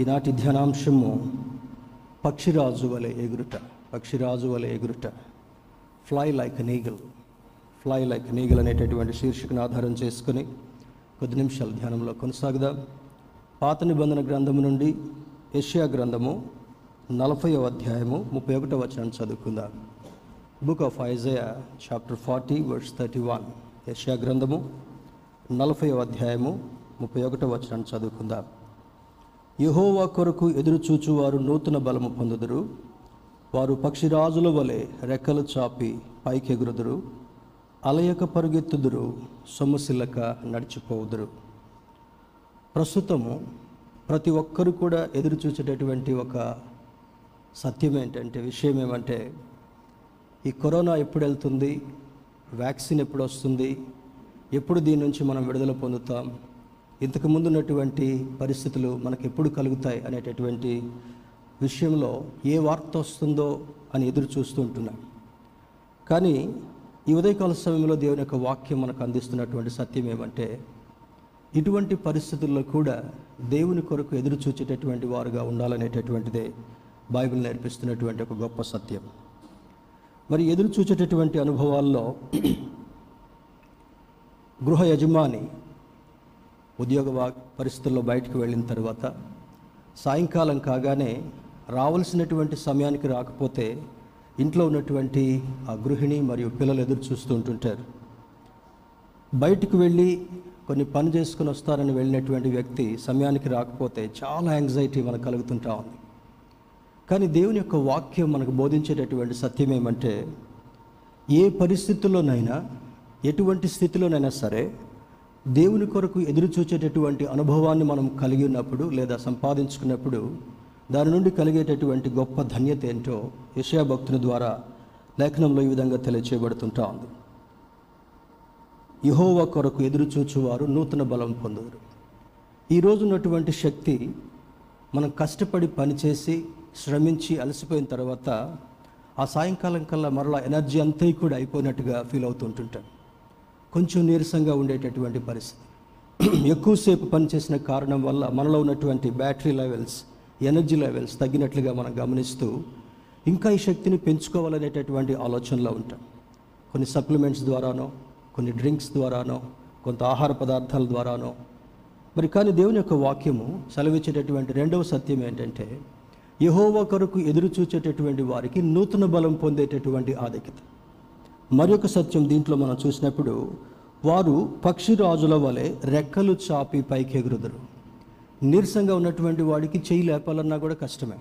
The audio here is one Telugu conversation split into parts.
ఈనాటి ధ్యానాంశము పక్షిరాజు వలె ఎగురుట పక్షిరాజు వలె ఎగురుట. Fly like an eagle fly like an eagle అనేటటువంటి శీర్షికను ఆధారం చేసుకుని కొద్ది నిమిషాలు ధ్యానంలో కొనసాగుదాం. పాత నిబంధన గ్రంథము నుండి ఏషియా గ్రంథము నలభైవ అధ్యాయము ముప్పై ఒకటో వచనం చదువుకుందాం. Book of Isaiah chapter forty verse thirty one Asia గ్రంథము నలభైవ అధ్యాయము ముప్పై ఒకటో వచనం చదువుకుందాం. యహోవా కొరకు ఎదురుచూచు వారు నూతన బలము పొందుదురు. వారు పక్షిరాజుల వలె రెక్కలు చాపి పైకెగురుదురు. అలయక పరుగెత్తుదురు సొమ్మసిల్లక నడిచిపోవుదురు. ప్రస్తుతము ప్రతి ఒక్కరు కూడా ఎదురు చూసేటటువంటి ఒక సత్యం ఏంటంటే విషయం ఏమంటే ఈ కరోనా ఎప్పుడు వెళ్తుంది? వ్యాక్సిన్ ఎప్పుడు వస్తుంది? ఎప్పుడు దీని నుంచి మనం విడుదల పొందుతాం? ఇంతకు ముందున్నటువంటి పరిస్థితులు మనకు ఎప్పుడు కలుగుతాయి అనేటటువంటి విషయంలో ఏ వార్త వస్తుందో అని ఎదురు చూస్తూ ఉంటున్నాం. కానీ ఈ ఉదయకాల సమయంలో దేవుని యొక్క వాక్యం మనకు అందిస్తున్నటువంటి సత్యం ఏమంటే ఇటువంటి పరిస్థితుల్లో కూడా దేవుని కొరకు ఎదురు చూచేటటువంటి వారుగా ఉండాలనేటటువంటిదే బైబిల్ నేర్పిస్తున్నటువంటి ఒక గొప్ప సత్యం. మరి ఎదురు చూచేటటువంటి అనుభవాల్లో గృహ యజమాని ఉద్యోగ వా- పరిస్థితుల్లో బయటకు వెళ్ళిన తర్వాత సాయంకాలం కాగానే రావాల్సినటువంటి సమయానికి రాకపోతే ఇంట్లో ఉన్నటువంటి ఆ గృహిణి మరియు పిల్లలు ఎదురు చూస్తూ ఉంటుంటారు. బయటికి వెళ్ళి కొన్ని పని చేసుకుని వస్తారని వెళ్ళినటువంటి వ్యక్తి సమయానికి రాకపోతే చాలా యాంగ్జైటీ మనకు కలుగుతుంటా ఉంది. కానీ దేవుని యొక్క వాక్యం మనకు బోధించేటటువంటి సత్యం ఏమంటే ఏ పరిస్థితుల్లోనైనా ఎటువంటి స్థితిలోనైనా సరే దేవుని కొరకు ఎదురు చూచేటటువంటి అనుభవాన్ని మనం కలిగి ఉన్నప్పుడు లేదా సంపాదించుకున్నప్పుడు దాని నుండి కలిగేటటువంటి గొప్ప ధన్యత ఏంటో యెషయా భక్తుని ద్వారా లేఖనంలో ఈ విధంగా తెలియచేయబడుతుంటా ఉంది. యహోవ కొరకు ఎదురు చూచువారు నూతన బలం పొందుదురు. ఈ ఉన్నటువంటి శక్తి మనం కష్టపడి పనిచేసి శ్రమించి అలసిపోయిన తర్వాత ఆ సాయంకాలం కల్లా మరలా ఎనర్జీ అంతా కూడా అయిపోయినట్టుగా ఫీల్ అవుతుంటుంటాం. కొంచెం నీరసంగా ఉండేటటువంటి పరిస్థితి. ఎక్కువసేపు పనిచేసిన కారణం వల్ల మనలో ఉన్నటువంటి బ్యాటరీ లెవెల్స్ ఎనర్జీ లెవెల్స్ తగ్గినట్లుగా మనం గమనిస్తూ ఇంకా ఈ శక్తిని పెంచుకోవాలనేటటువంటి ఆలోచనలో ఉంటాం. కొన్ని సప్లిమెంట్స్ ద్వారానో కొన్ని డ్రింక్స్ ద్వారానో కొంత ఆహార పదార్థాల ద్వారానో. మరి కానీ దేవుని యొక్క వాక్యము సెలవిచ్చేటటువంటి రెండవ సత్యం ఏంటంటే యహోవా కొరకు ఎదురు చూచేటటువంటి వారికి నూతన బలం పొందేటటువంటి ఆధిక్యత. మరొక సత్యం దీంట్లో మనం చూసినప్పుడు వారు పక్షిరాజుల వలె రెక్కలు చాపి పైకి ఎగురుదరు నీరసంగా ఉన్నటువంటి వాడికి చేయి లేపాలన్నా కూడా కష్టమే.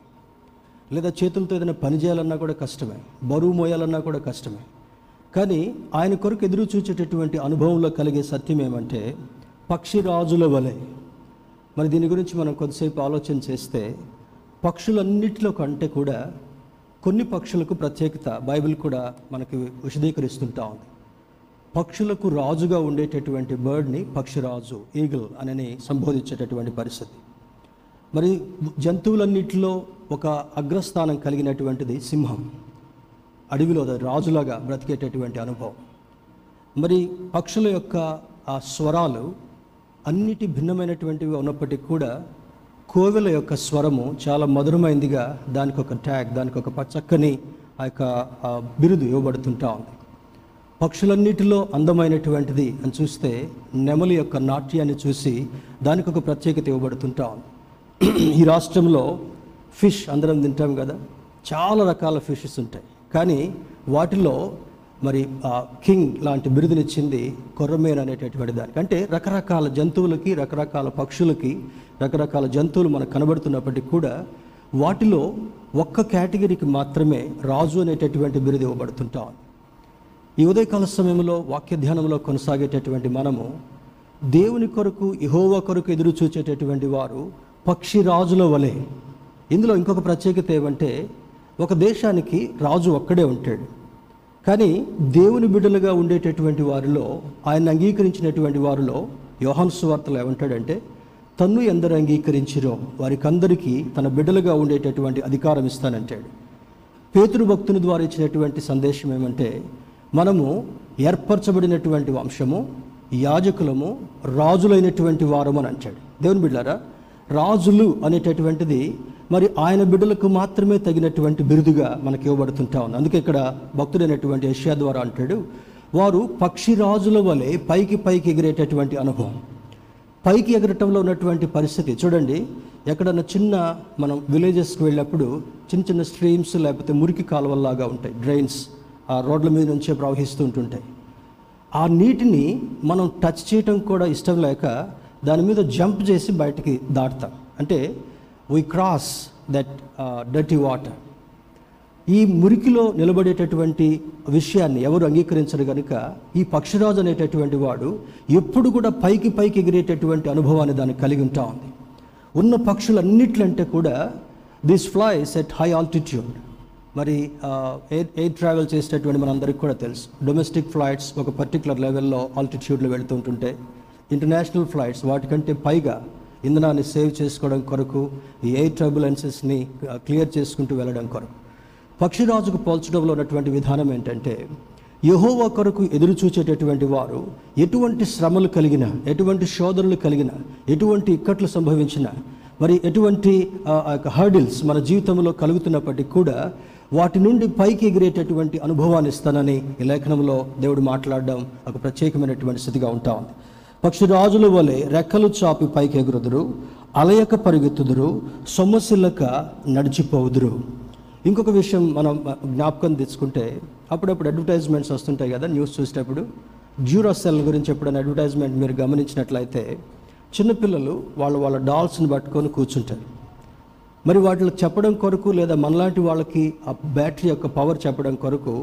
లేదా చేతులతో ఏదైనా పని చేయాలన్నా కూడా కష్టమే. బరువు మోయాలన్నా కూడా కష్టమే. కానీ ఆయన కొరకు ఎదురు చూచేటటువంటి అనుభవంలో కలిగే సత్యం ఏమంటే పక్షిరాజుల వలె. మరి దీని గురించి మనం కొద్దిసేపు ఆలోచన చేస్తే పక్షులన్నిటిలో కంటే కూడా కొన్ని పక్షులకు ప్రత్యేకత బైబిల్ కూడా మనకి విశదీకరిస్తుంటా ఉంది. పక్షులకు రాజుగా ఉండేటటువంటి బర్డ్ని పక్షిరాజు ఈగల్ అనని సంబోధించేటటువంటి పరిస్థితి. మరి జంతువులన్నిటిలో ఒక అగ్రస్థానం కలిగినటువంటిది సింహం. అడవిలో రాజులాగా బ్రతికేటటువంటి అనుభవం. మరి పక్షుల యొక్క ఆ స్వరాలు అన్నిటి భిన్నమైనటువంటివి ఉన్నప్పటికీ కూడా కోవెల యొక్క స్వరము చాలా మధురమైందిగా దానికి ఒక ట్యాగ్ దానికి ఒక చక్కని ఆ యొక్క బిరుదు ఇవ్వబడుతుంటా ఉంది. పక్షులన్నిటిలో అందమైనటువంటిది అని చూస్తే నెమలి యొక్క నాట్యాన్ని చూసి దానికి ఒక ప్రత్యేకత ఇవ్వబడుతుంటా ఉంది. ఈ రాష్ట్రంలో ఫిష్ అందరం తింటాం కదా చాలా రకాల ఫిషెస్ ఉంటాయి. కానీ వాటిలో మరి కింగ్ లాంటి బిరుదునిచ్చింది కొర్రమేన్ అనేటటువంటి దానికి. అంటే రకరకాల జంతువులకి రకరకాల పక్షులకి రకరకాల జంతువులు మనకు కనబడుతున్నప్పటికీ కూడా వాటిలో ఒక్క కేటగిరీకి మాత్రమే రాజు అనేటటువంటి బిరుదు ఇవ్వబడుతుంటాం. ఈ ఉదయకాల సమయంలో వాక్య ధ్యానంలో కొనసాగేటటువంటి మనము దేవుని కొరకు ఇహోవా కొరకు ఎదురు చూచేటటువంటి వారు పక్షి రాజుల వలె. ఇందులో ఇంకొక ప్రత్యేకత ఏమంటే ఒక దేశానికి రాజు ఒక్కడే ఉంటాడు. కానీ దేవుని బిడ్డలుగా ఉండేటటువంటి వారిలో ఆయన అంగీకరించినటువంటి వారిలో యోహాను సువార్తలో ఏమంటాడంటే తన్ను ఎందరు అంగీకరించిరో వారికందరికీ తన బిడ్డలుగా ఉండేటటువంటి అధికారం ఇస్తానంటాడు. పేతురు భక్తుని ద్వారా ఇచ్చినటువంటి సందేశం ఏమంటే మనము ఏర్పరచబడినటువంటి వంశము యాజకులము రాజులైనటువంటి వారము అని అంటాడు. దేవుని బిడ్డారా రాజులు అనేటటువంటిది మరి ఆయన బిడ్డలకు మాత్రమే తగినటువంటి బిరుదుగా మనకి ఇవ్వబడుతుంటా ఉంది. అందుకే ఇక్కడ భక్తుడైనటువంటి యష్యా ద్వారా అంటాడు వారు పక్షి రాజుల వలె పైకి పైకి ఎగిరేటటువంటి అనుభవం. పైకి ఎగరటంలో ఉన్నటువంటి పరిస్థితి చూడండి ఎక్కడన్నా చిన్న మనం విలేజెస్కి వెళ్ళినప్పుడు చిన్న చిన్న స్ట్రీమ్స్ లేకపోతే మురికి కాలువల్లాగా ఉంటాయి డ్రైన్స్ ఆ రోడ్ల మీద నుంచే ప్రవహిస్తూ ఉంటుంటాయి. ఆ నీటిని మనం టచ్ చేయటం కూడా ఇష్టం లేక దాని మీద జంప్ చేసి బయటికి దాటుతాం. అంటే we cross that dirty water ఈ మురికిలో నిలబడేటటువంటి విషయాన్ని ఎవరు అంగీకరించరు కనుక ఈ పక్షిరాజు అనేటటువంటి వాడు ఎప్పుడు కూడా పైకి పైకి ఎగిరేటటువంటి అనుభవాన్ని దాన్ని కలిగి ఉంటా ఉంది. ఉన్న పక్షులన్నిట్లంటే కూడా this flies at high altitude మరి ఎయిర్ ఎయిర్ ట్రావెల్ చేసేటటువంటి మనందరికీ కూడా తెలుసు. డొమెస్టిక్ ఫ్లైట్స్ ఒక పర్టికులర్ లెవెల్లో ఆల్టిట్యూడ్లో వెళుతుంటుంటే ఇంటర్నేషనల్ ఫ్లైట్స్ వాటికంటే పైగా ఇంధనాన్ని సేవ్ చేసుకోవడం కొరకు ఈ ఎయిర్ ట్రబులెన్సెస్ని క్లియర్ చేసుకుంటూ వెళ్ళడం కొరకు. పక్షిరాజుకు పోల్చడంలో ఉన్నటువంటి విధానం ఏంటంటే యహోవా కొరకు ఎదురు చూచేటటువంటి వారు ఎటువంటి శ్రమలు కలిగిన ఎటువంటి శోధనలు కలిగిన ఎటువంటి ఇక్కట్లు సంభవించిన మరి ఎటువంటి హర్డిల్స్ మన జీవితంలో కలుగుతున్నప్పటికీ కూడా వాటి నుండి పైకి ఎగిరేటటువంటి అనుభవాన్ని ఇస్తానని ఈ లేఖనంలో దేవుడు మాట్లాడడం ఒక ప్రత్యేకమైనటువంటి స్థితిగా ఉంటా ఉంది. పక్షిరాజుల వలె రెక్కలు చాపి పైకి ఎగురుదురు అలయక పరిగెత్తుదురు సొమ్మసిల్లక నడిచిపోవుదురు. ఇంకొక విషయం మనం జ్ఞాపకం తెచ్చుకుంటే అప్పుడప్పుడు అడ్వర్టైజ్మెంట్స్ వస్తుంటాయి కదా న్యూస్ చూసేటప్పుడు. జ్యూరాసెల్ గురించి ఎప్పుడైనా అడ్వర్టైజ్మెంట్ మీరు గమనించినట్లయితే చిన్నపిల్లలు వాళ్ళు వాళ్ళ డాల్స్ని పట్టుకొని కూర్చుంటారు. మరి వాటికి చెప్పడం కొరకు లేదా మనలాంటి వాళ్ళకి ఆ బ్యాటరీ యొక్క పవర్ చెప్పడం కొరకు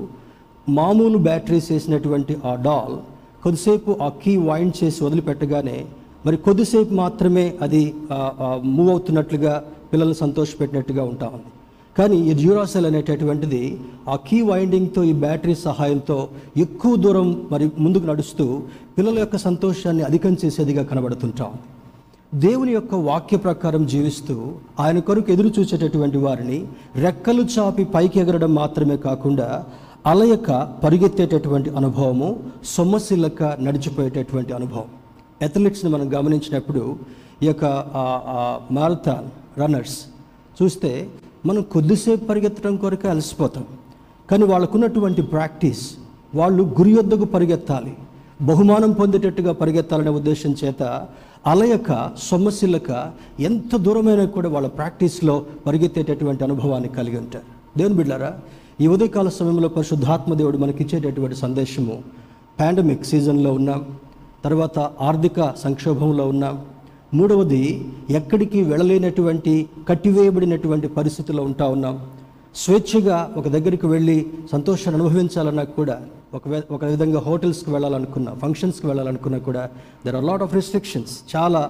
మామూలు బ్యాటరీస్ వేసినటువంటి ఆ డాల్ కొద్దిసేపు ఆ కీ వైండ్ చేసి వదిలిపెట్టగానే మరి కొద్దిసేపు మాత్రమే అది మూవ్ అవుతున్నట్లుగా పిల్లల్ని సంతోషపెట్టినట్టుగా ఉంటా ఉంది. కానీ ఈ డ్యూరాసెల్ అనేటటువంటిది ఆ కీ వైండింగ్తో ఈ బ్యాటరీ సహాయంతో ఎక్కువ దూరం మరి ముందుకు నడుస్తూ పిల్లల యొక్క సంతోషాన్ని అధికం చేసేదిగా కనబడుతుంటాం దేవుని యొక్క వాక్య ప్రకారం జీవిస్తూ ఆయన కొరకు ఎదురు చూసేటటువంటి వారిని రెక్కలు చాపి పైకి ఎగరడం మాత్రమే కాకుండా అలయక పరిగెత్తేటటువంటి అనుభవము సొమ్మసిల్లక నడిచిపోయేటటువంటి అనుభవం. అథ్లెట్స్ని మనం గమనించినప్పుడు ఈ యొక్క మారథాన్ రన్నర్స్ చూస్తే మనం కొద్దిసేపు పరిగెత్తడం కొరకే అలసిపోతాం. కానీ వాళ్ళకున్నటువంటి ప్రాక్టీస్ వాళ్ళు గురి వద్దకు పరిగెత్తాలి. బహుమానం పొందేటట్టుగా పరిగెత్తాలనే ఉద్దేశం చేత అలయక సొమ్మసిల్లక ఎంత దూరమైనా కూడా వాళ్ళ ప్రాక్టీస్లో పరిగెత్తేటటువంటి అనుభవాన్ని కలిగి ఉంటారు. దేవుని బిడ్డారా ఈ ఉదయకాల సమయంలో పరిశుద్ధాత్మ దేవుడు మనకిచ్చేటటువంటి సందేశము. పాండమిక్ సీజన్లో ఉన్నాం తర్వాత ఆర్థిక సంక్షోభంలో ఉన్నాం మూడవది ఎక్కడికి వెళ్ళలేనటువంటి కట్టివేయబడినటువంటి పరిస్థితిలో ఉంటా ఉన్నాం. స్వేచ్ఛగా ఒక దగ్గరికి వెళ్ళి సంతోషాన్ని అనుభవించాలన్నా కూడా ఒక ఒక విధంగా హోటల్స్కి వెళ్ళాలనుకున్నా ఫంక్షన్స్కి వెళ్ళాలనుకున్నా కూడా there are lot of restrictions చాలా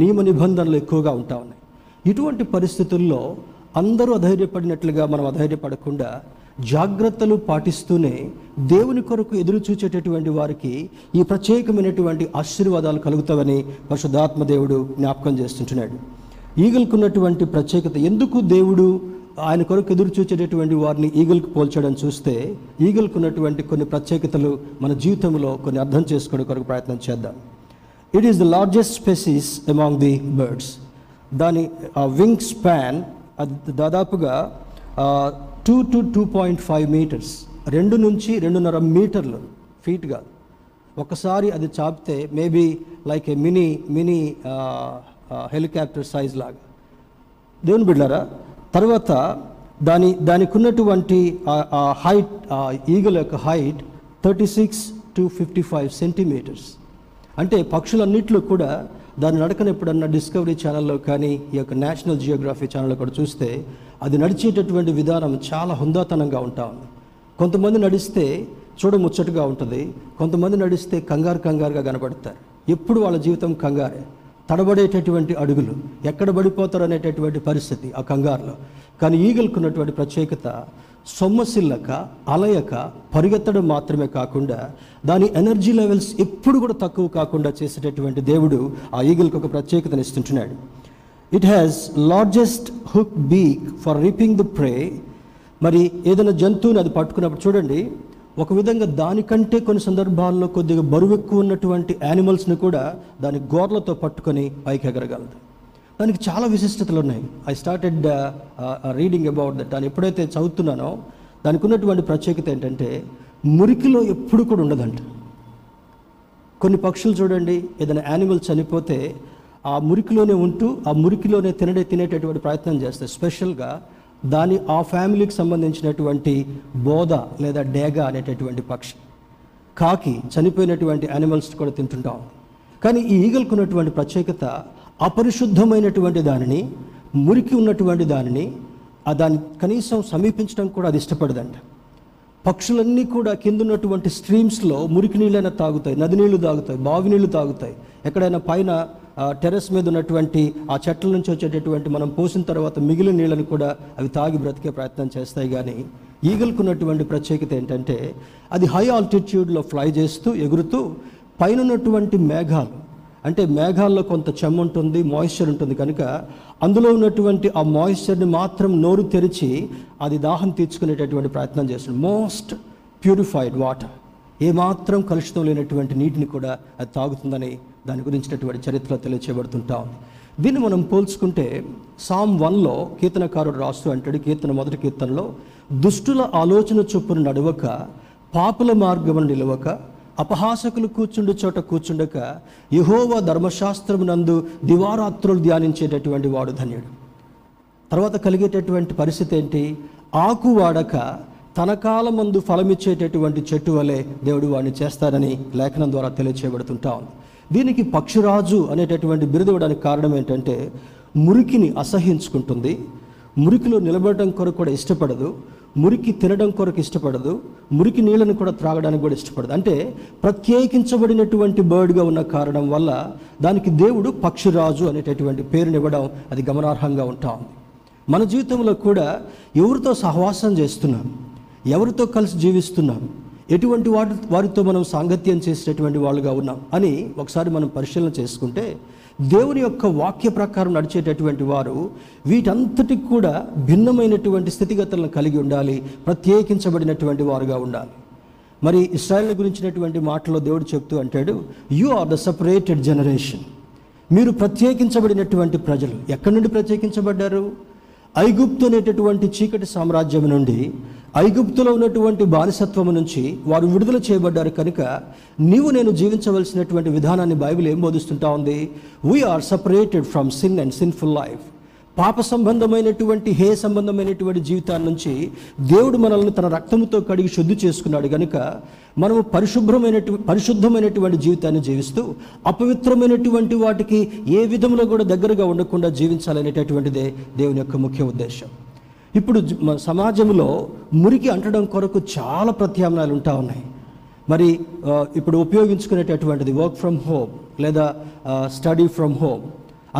నియమ నిబంధనలు ఎక్కువగా ఉంటా ఉన్నాయి. ఇటువంటి పరిస్థితుల్లో అందరూ అధైర్యపడినట్లుగా మనం అధైర్యపడకుండా జాగ్రత్తలు పాటిస్తూనే దేవుని కొరకు ఎదురు చూచేటటువంటి వారికి ఈ ప్రత్యేకమైనటువంటి ఆశీర్వాదాలు కలుగుతావని పరిశుద్ధాత్మ దేవుడు జ్ఞాపకం చేస్తుంటున్నాడు. ఈగలుకున్నటువంటి ప్రత్యేకత ఎందుకు దేవుడు ఆయన కొరకు ఎదురు చూచేటటువంటి వారిని ఈగల్కి పోల్చడం చూస్తే ఈగల్కున్నటువంటి కొన్ని ప్రత్యేకతలు మన జీవితంలో కొన్ని అర్థం చేసుకోవడం కొరకు ప్రయత్నం చేద్దాం. It is the largest species among the birds దాని వింగ్ స్పాన్ దాదాపుగా two to two point five metres రెండు నుంచి రెండున్నర మీటర్లు ఫీట్ కాదు ఒకసారి అది చాపితే maybe like a mini mini helicopter size లాగా. దేవుని బిడ్డారా తర్వాత దాని దానికి ఉన్నటువంటి హైట్ ఈగల యొక్క height thirty six to fifty five centimetres అంటే పక్షులన్నింటిలో కూడా దాని నడకను ఎప్పుడన్నా డిస్కవరీ ఛానల్లో కానీ ఈ యొక్క నేషనల్ జియోగ్రఫీ ఛానల్లో కూడా చూస్తే అది నడిచేటటువంటి విధానం చాలా హుందాతనంగా ఉంటా ఉంది. కొంతమంది నడిస్తే చూడముచ్చటగా ఉంటుంది కొంతమంది నడిస్తే కంగారు కంగారుగా కనపడతారు ఎప్పుడు వాళ్ళ జీవితం కంగారే. తడబడేటటువంటి అడుగులు ఎక్కడ పడిపోతారు అనేటటువంటి పరిస్థితి ఆ కంగారులో. కానీ ఈగలుకున్నటువంటి ప్రత్యేకత సొమ్మసిల్లక అలయక పరిగెత్తడం మాత్రమే కాకుండా దాని ఎనర్జీ లెవెల్స్ ఎప్పుడు కూడా తక్కువ కాకుండా చేసేటటువంటి దేవుడు ఆ ఈగిల్కి ఒక ప్రత్యేకతను ఇస్తుంటున్నాడు. It has largest hook beak for ripping the prey మరి ఏదైనా జంతువుని అది పట్టుకున్నప్పుడు చూడండి ఒక విధంగా దానికంటే కొన్ని సందర్భాల్లో కొద్దిగా బరువు ఎక్కువ ఉన్నటువంటి యానిమల్స్ని కూడా దాని గోర్లతో పట్టుకొని పైకి ఎగరగలదు. దానికి చాలా విశిష్టతలు ఉన్నాయి. I started reading about that దాన్ని ఎప్పుడైతే చదువుతున్నానో దానికి ఉన్నటువంటి ప్రత్యేకత ఏంటంటే మురికిలో ఎప్పుడు కూడా ఉండదంట. కొన్ని పక్షులు చూడండి ఏదైనా యానిమల్ చనిపోతే ఆ మురికిలోనే ఉంటూ ఆ మురికిలోనే తినడే తినేటటువంటి ప్రయత్నం చేస్తాయి స్పెషల్గా దాని ఆ ఫ్యామిలీకి సంబంధించినటువంటి బోధ లేదా డేగ అనేటటువంటి పక్షి కాకి చనిపోయినటువంటి యానిమల్స్ కూడా తింటుంటాం. కానీ ఈ ఈగలకున్నటువంటి ప్రత్యేకత అపరిశుద్ధమైనటువంటి దానిని మురికి ఉన్నటువంటి దానిని దాన్ని కనీసం సమీపించడం కూడా అది ఇష్టపడదంట. పక్షులన్నీ కూడా కింద ఉన్నటువంటి స్ట్రీమ్స్లో మురికి నీళ్ళైనా తాగుతాయి నది నీళ్ళు తాగుతాయి బావి నీళ్ళు తాగుతాయి. ఎక్కడైనా పైన టెర్రస్ మీద ఉన్నటువంటి ఆ చెట్ల నుంచి వచ్చేటటువంటి మనం పోసిన తర్వాత మిగిలిన నీళ్ళని కూడా అవి తాగి బ్రతికే ప్రయత్నం చేస్తాయి. కానీ ఈగలకు ఉన్నటువంటి ప్రత్యేకత ఏంటంటే అది హై ఆల్టిట్యూడ్లో ఫ్లై చేస్తూ ఎగురుతూ పైన ఉన్నటువంటి మేఘాలు అంటే మేఘాల్లో కొంత చెమ్మ ఉంటుంది మాయిశ్చర్ ఉంటుంది కనుక అందులో ఉన్నటువంటి ఆ మాయిశ్చర్ని మాత్రం నోరు తెరిచి అది దాహం తీర్చుకునేటటువంటి ప్రయత్నం చేస్తుంది. మోస్ట్ ప్యూరిఫైడ్ వాటర్ ఏమాత్రం కలుషితం లేనటువంటి నీటిని కూడా అది తాగుతుందని దాని గురించినటువంటి చరిత్ర తెలియచేయబడుతుంటా ఉంది. దీన్ని మనం పోల్చుకుంటే సామ్ వన్లో కీర్తనకారుడు రాస్తూ అంటాడు కీర్తన మొదటి కీర్తనలో దుష్టుల ఆలోచన చొప్పున నడవక పాపుల మార్గమును నిలవక అపహాసకులు కూర్చుండు చోట కూర్చుండక యహోవ ధర్మశాస్త్రమునందు దివారాత్రులు ధ్యానించేటటువంటి వాడు ధన్యుడు. తర్వాత కలిగేటటువంటి పరిస్థితి ఏంటి? ఆకు వాడక తన కాలమందు ఫలమిచ్చేటటువంటి చెట్టు వలె దేవుడు వాడిని చేస్తాడని లేఖనం ద్వారా తెలియచేయబడుతుంటా ఉంది. దీనికి పక్షిరాజు అనేటటువంటి బిరుదవడానికి కారణం ఏంటంటే మురికిని అసహించుకుంటుంది. మురికిలో నిలబడటం కొరకు కూడా ఇష్టపడదు. మురికి తినడం కొరకు ఇష్టపడదు మురికి నీళ్ళను కూడా త్రాగడానికి కూడా ఇష్టపడదు. అంటే ప్రత్యేకించబడినటువంటి బర్డ్గా ఉన్న కారణం వల్ల దానికి దేవుడు పక్షిరాజు అనేటటువంటి పేరునివ్వడం అది గమనార్హంగా ఉంటా ఉంది. మన జీవితంలో కూడా ఎవరితో సహవాసం చేస్తున్నాం ఎవరితో కలిసి జీవిస్తున్నాం ఎటువంటి వాటి వారితో మనం సాంగత్యం చేసేటటువంటి వాళ్ళుగా ఉన్నాం అని ఒకసారి మనం పరిశీలన చేసుకుంటే దేవుని యొక్క వాక్య ప్రకారం నడిచేటటువంటి వారు వీటంతటికి కూడా భిన్నమైనటువంటి స్థితిగతులను కలిగి ఉండాలి ప్రత్యేకించబడినటువంటి వారుగా ఉండాలి. మరి ఇస్రాయల్ గురించినటువంటి మాటలో దేవుడు చెప్తూ అంటాడు you are the separated generation మీరు ప్రత్యేకించబడినటువంటి ప్రజలు. ఎక్కడి నుండి ప్రత్యేకించబడ్డారు? ఐగుప్తు అనేటటువంటి చీకటి సామ్రాజ్యం నుండి ఐగుప్తులో ఉన్నటువంటి బానిసత్వం నుంచి వారు విడుదల చేయబడ్డారు కనుక నీవు నేను జీవించవలసినటువంటి విధానాన్ని బైబిల్ ఏం బోధిస్తుంటా ఉంది? We are separated from sin and sinful life పాప సంబంధమైనటువంటి హే సంబంధమైనటువంటి జీవితాన్ని నుంచి దేవుడు మనల్ని తన రక్తముతో కడిగి శుద్ధి చేసుకున్నాడు కనుక మనము పరిశుభ్రమైనటువంటి పరిశుద్ధమైనటువంటి జీవితాన్ని జీవిస్తూ అపవిత్రమైనటువంటి వాటికి ఏ విధంలో కూడా దగ్గరగా ఉండకుండా జీవించాలనేటటువంటిదే దేవుని యొక్క ముఖ్య ఉద్దేశం. ఇప్పుడు సమాజంలో మురికి అంటడం కొరకు చాలా ప్రత్యామ్నాయాలు ఉంటా ఉన్నాయి. మరి ఇప్పుడు ఉపయోగించుకునేటటువంటిది వర్క్ ఫ్రమ్ హోమ్ లేదా స్టడీ ఫ్రమ్ హోమ్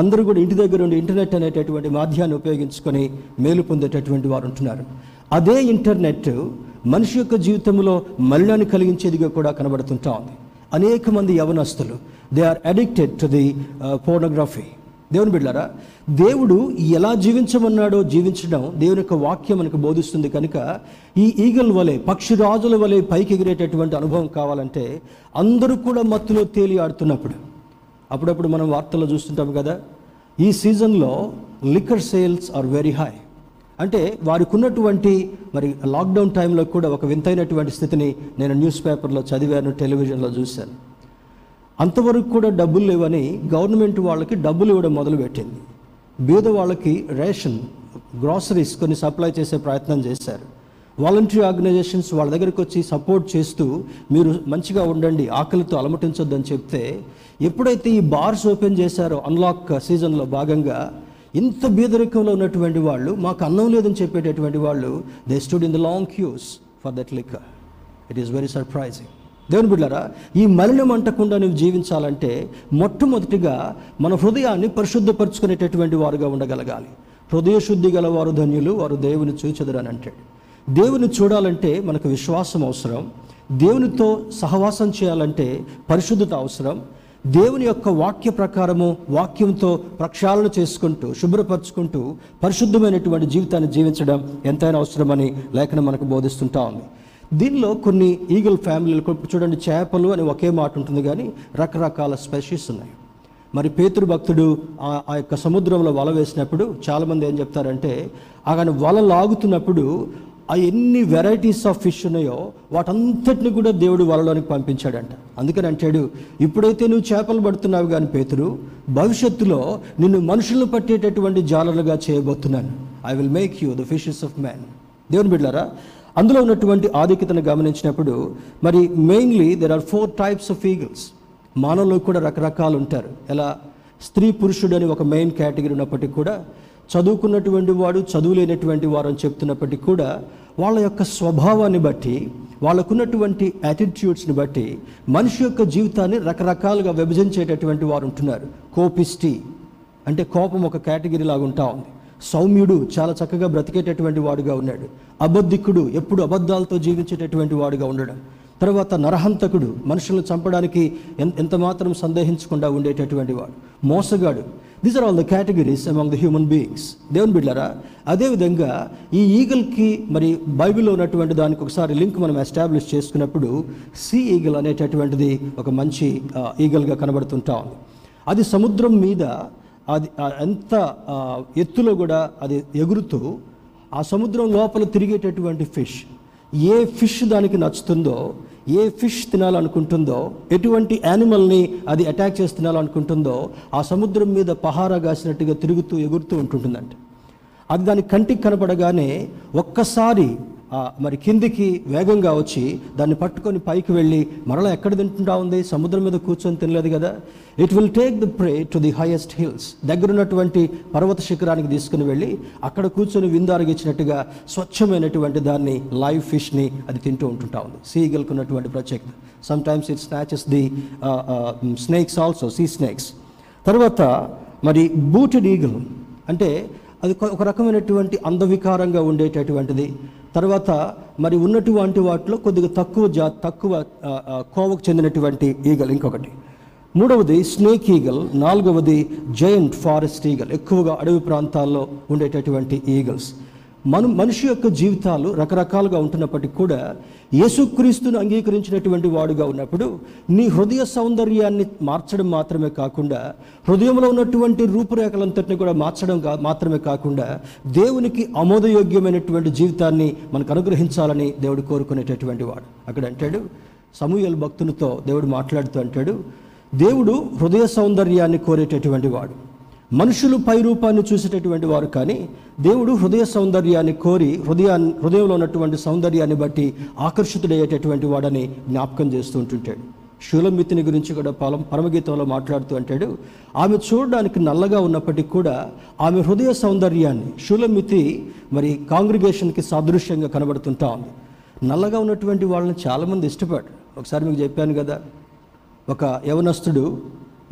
అందరూ కూడా ఇంటి దగ్గర ఉండి ఇంటర్నెట్ అనేటటువంటి మాధ్యాన్ని ఉపయోగించుకొని మేలు పొందేటటువంటి వారు ఉంటున్నారు. అదే ఇంటర్నెట్ మనిషి యొక్క జీవితంలో మలినాన్ని కలిగించేదిగా కూడా కనబడుతుంటా ఉంది. అనేక మంది యవనస్తులు they are addicted to the pornography దేవుని బిడ్డారా దేవుడు ఎలా జీవించమన్నాడో జీవించడం దేవుని యొక్క వాక్యం మనకు బోధిస్తుంది కనుక ఈ ఈగల వలె పక్షిరాజుల వలె పైకి ఎగిరేటటువంటి అనుభవం కావాలంటే అందరూ కూడా మత్తులో తేలి ఆడుతున్నప్పుడు. అప్పుడప్పుడు మనం వార్తల్లో చూస్తుంటాం కదా ఈ సీజన్లో liquor sales are very high. అంటే వారికి ఉన్నటువంటి మరి లాక్డౌన్ టైంలో కూడా ఒక వింతైనటువంటి స్థితిని నేను న్యూస్ పేపర్లో చదివాను టెలివిజన్లో చూశాను. అంతవరకు కూడా డబ్బులు లేవని గవర్నమెంట్ వాళ్ళకి డబ్బులు ఇవ్వడం మొదలుపెట్టింది. బీద వాళ్ళకి రేషన్ గ్రాసరీస్ కొన్ని సప్లై చేసే ప్రయత్నం చేశారు. వాలంటరీ ఆర్గనైజేషన్స్ వాళ్ళ దగ్గరికి వచ్చి సపోర్ట్ చేస్తూ మీరు మంచిగా ఉండండి ఆకలితో అలమటించొద్దని చెప్తే ఎప్పుడైతే ఈ బార్స్ ఓపెన్ చేశారో అన్లాక్ సీజన్లో భాగంగా ఇంత బీదరికంలో ఉన్నటువంటి వాళ్ళు మాకు అన్నం లేదని చెప్పేటటువంటి వాళ్ళు they stood in the long queues for that liquor it is very surprising దేవుని బిడ్డారా ఈ మలినం అంటకుండా నువ్వు జీవించాలంటే మొట్టమొదటిగా మన హృదయాన్ని పరిశుద్ధపరచుకునేటటువంటి వారుగా ఉండగలగాలి. హృదయ శుద్ధి గల వారు ధన్యులు వారు దేవుని చూచెదరని అంటాడు. దేవుని చూడాలంటే మనకు విశ్వాసం అవసరం. దేవునితో సహవాసం చేయాలంటే పరిశుద్ధత అవసరం. దేవుని యొక్క వాక్య ప్రకారము వాక్యంతో ప్రక్షాళన చేసుకుంటూ శుభ్రపరచుకుంటూ పరిశుద్ధమైనటువంటి జీవితాన్ని జీవించడం ఎంతైనా అవసరమని లేఖనం మనకు బోధిస్తుంటా ఉంది. దీనిలో కొన్ని ఈగల్ ఫ్యామిలీలు చూడండి చేపలు అని ఒకే మాట ఉంటుంది కానీ రకరకాల స్పెషీస్ ఉన్నాయి. మరి పేతురు భక్తుడు ఆ- ఆ యొక్క సముద్రంలో వల వేసినప్పుడు చాలామంది ఏం చెప్తారంటే ఆయన వల లాగుతున్నప్పుడు ఆ ఎన్ని వెరైటీస్ ఆఫ్ ఫిష్ ఉన్నాయో వాటంతటిని కూడా దేవుడు వలలోనికి పంపించాడంట. అందుకని అంటాడు ఇప్పుడైతే నువ్వు చేపలు పడుతున్నావు కానీ పేతురు భవిష్యత్తులో నిన్ను మనుషులను పట్టేటటువంటి జాలలుగా చేయబోతున్నాను. I will make you the fishes of man దేవుని బిడ్డారా అందులో ఉన్నటువంటి ఆధిక్యతను గమనించినప్పుడు మరి mainly there are four types of eagles మానవులు కూడా రకరకాలు ఉంటారు. ఎలా? స్త్రీ పురుషుడు అని ఒక మెయిన్ కేటగిరీ ఉన్నప్పటికీ కూడా చదువుకున్నటువంటి వాడు చదువు లేనటువంటి వారు అని చెప్తున్నప్పటికీ కూడా వాళ్ళ యొక్క స్వభావాన్ని బట్టి వాళ్ళకున్నటువంటి యాటిట్యూడ్స్ని బట్టి మనిషి యొక్క జీవితాన్ని రకరకాలుగా విభజించేటటువంటి వారు ఉంటున్నారు. కోపిస్టి అంటే కోపం ఒక కేటగిరీ లాగా ఉంటా ఉంది. సౌమ్యుడు చాలా చక్కగా బ్రతికేటటువంటి వాడుగా ఉన్నాడు. అబద్ధికుడు ఎప్పుడు అబద్ధాలతో జీవించేటటువంటి వాడుగా ఉండడం. తర్వాత నరహంతకుడు మనుషులను చంపడానికి ఎంత మాత్రం సందేహించకుండా ఉండేటటువంటి వాడు. మోసగాడు. These are all the categories among the human beings దేవుని బిడ్డారా అదేవిధంగా ఈ ఈగల్కి మరి బైబిల్లో ఉన్నటువంటి దానికి ఒకసారి లింక్ మనం ఎస్టాబ్లిష్ చేసుకున్నప్పుడు సీ ఈగల్ అనేటటువంటిది ఒక మంచి ఈగల్గా కనబడుతుంటా ఉంది. అది సముద్రం మీద అది ఎంత ఎత్తులో కూడా అది ఎగురుతూ ఆ సముద్రం లోపల తిరిగేటటువంటి ఫిష్ ఏ ఫిష్ దానికి నచ్చుతుందో ఏ ఫిష్ తినాలనుకుంటుందో ఎటువంటి యానిమల్ని అది అటాక్ చేసి తినాలనుకుంటుందో ఆ సముద్రం మీద పహారా కాసినట్టుగా తిరుగుతూ ఎగురుతూ ఉంటుంటుందంట అది దాని కంటికి కనపడగానే ఒక్కసారి మరి కిందికి వేగంగా వచ్చి దాన్ని పట్టుకొని పైకి వెళ్ళి మరలా ఎక్కడ తింటుంటా ఉంది? సముద్రం మీద కూర్చొని తినలేదు కదా? It will take the prey to the highest hills దగ్గరున్నటువంటి పర్వత శిఖరానికి తీసుకుని వెళ్ళి అక్కడ కూర్చొని విందారగిచ్చినట్టుగా స్వచ్ఛమైనటువంటి దాన్ని లైవ్ ఫిష్ని అది తింటూ ఉంటుంటా ఉంది. సీగల్కి ఉన్నటువంటి ప్రత్యేకత sometimes it snatches the snakes also sea snakes తర్వాత మరి బూటెడ్ ఈగల్. అంటే అది ఒక రకమైనటువంటి అందవికారంగా ఉండేటటువంటిది. తర్వాత మరి ఉన్నటువంటి వాటిలో కొద్దిగా తక్కువ జా తక్కువ కోవకు చెందినటువంటి ఈగల్ ఇంకొకటి. మూడవది స్నేక్ ఈగల్ నాలుగవది జయంట్ ఫారెస్ట్ ఈగల్ ఎక్కువగా అడవి ప్రాంతాల్లో ఉండేటటువంటి ఈగల్స్. మనం మనిషి యొక్క జీవితాలు రకరకాలుగా ఉంటున్నప్పటికీ కూడా యేసుక్రీస్తును అంగీకరించినటువంటి వాడుగా ఉన్నప్పుడు నీ హృదయ సౌందర్యాన్ని మార్చడం మాత్రమే కాకుండా హృదయంలో ఉన్నటువంటి రూపురేఖలంతటిని కూడా మార్చడం కా- మాత్రమే కాకుండా దేవునికి ఆమోదయోగ్యమైనటువంటి జీవితాన్ని మనకు అనుగ్రహించాలని దేవుడు కోరుకునేటటువంటి వాడు. అక్కడ అంటాడు సమూహల భక్తునితో దేవుడు మాట్లాడుతూ అంటాడు దేవుడు హృదయ సౌందర్యాన్ని కోరేటటువంటి వాడు. మనుషులు పై రూపాన్ని చూసేటటువంటి వారు కానీ దేవుడు హృదయ సౌందర్యాన్ని కోరి హృదయాన్ని హృదయంలో ఉన్నటువంటి సౌందర్యాన్ని బట్టి ఆకర్షితుడయ్యేటటువంటి వాడని జ్ఞాపకం చేస్తూ ఉంటుంటాడు. శూలమితిని గురించి కూడా పలం పరమగీతంలో మాట్లాడుతూ అంటాడు ఆమె చూడడానికి నల్లగా ఉన్నప్పటికీ కూడా ఆమె హృదయ సౌందర్యాన్ని శూలమితి మరి కాంగ్రిగేషన్కి సాదృశ్యంగా కనబడుతుంటా ఉంది. నల్లగా ఉన్నటువంటి వాళ్ళని చాలామంది ఇష్టపడరు. ఒకసారి మీకు చెప్పాను కదా ఒక యవనస్తుడు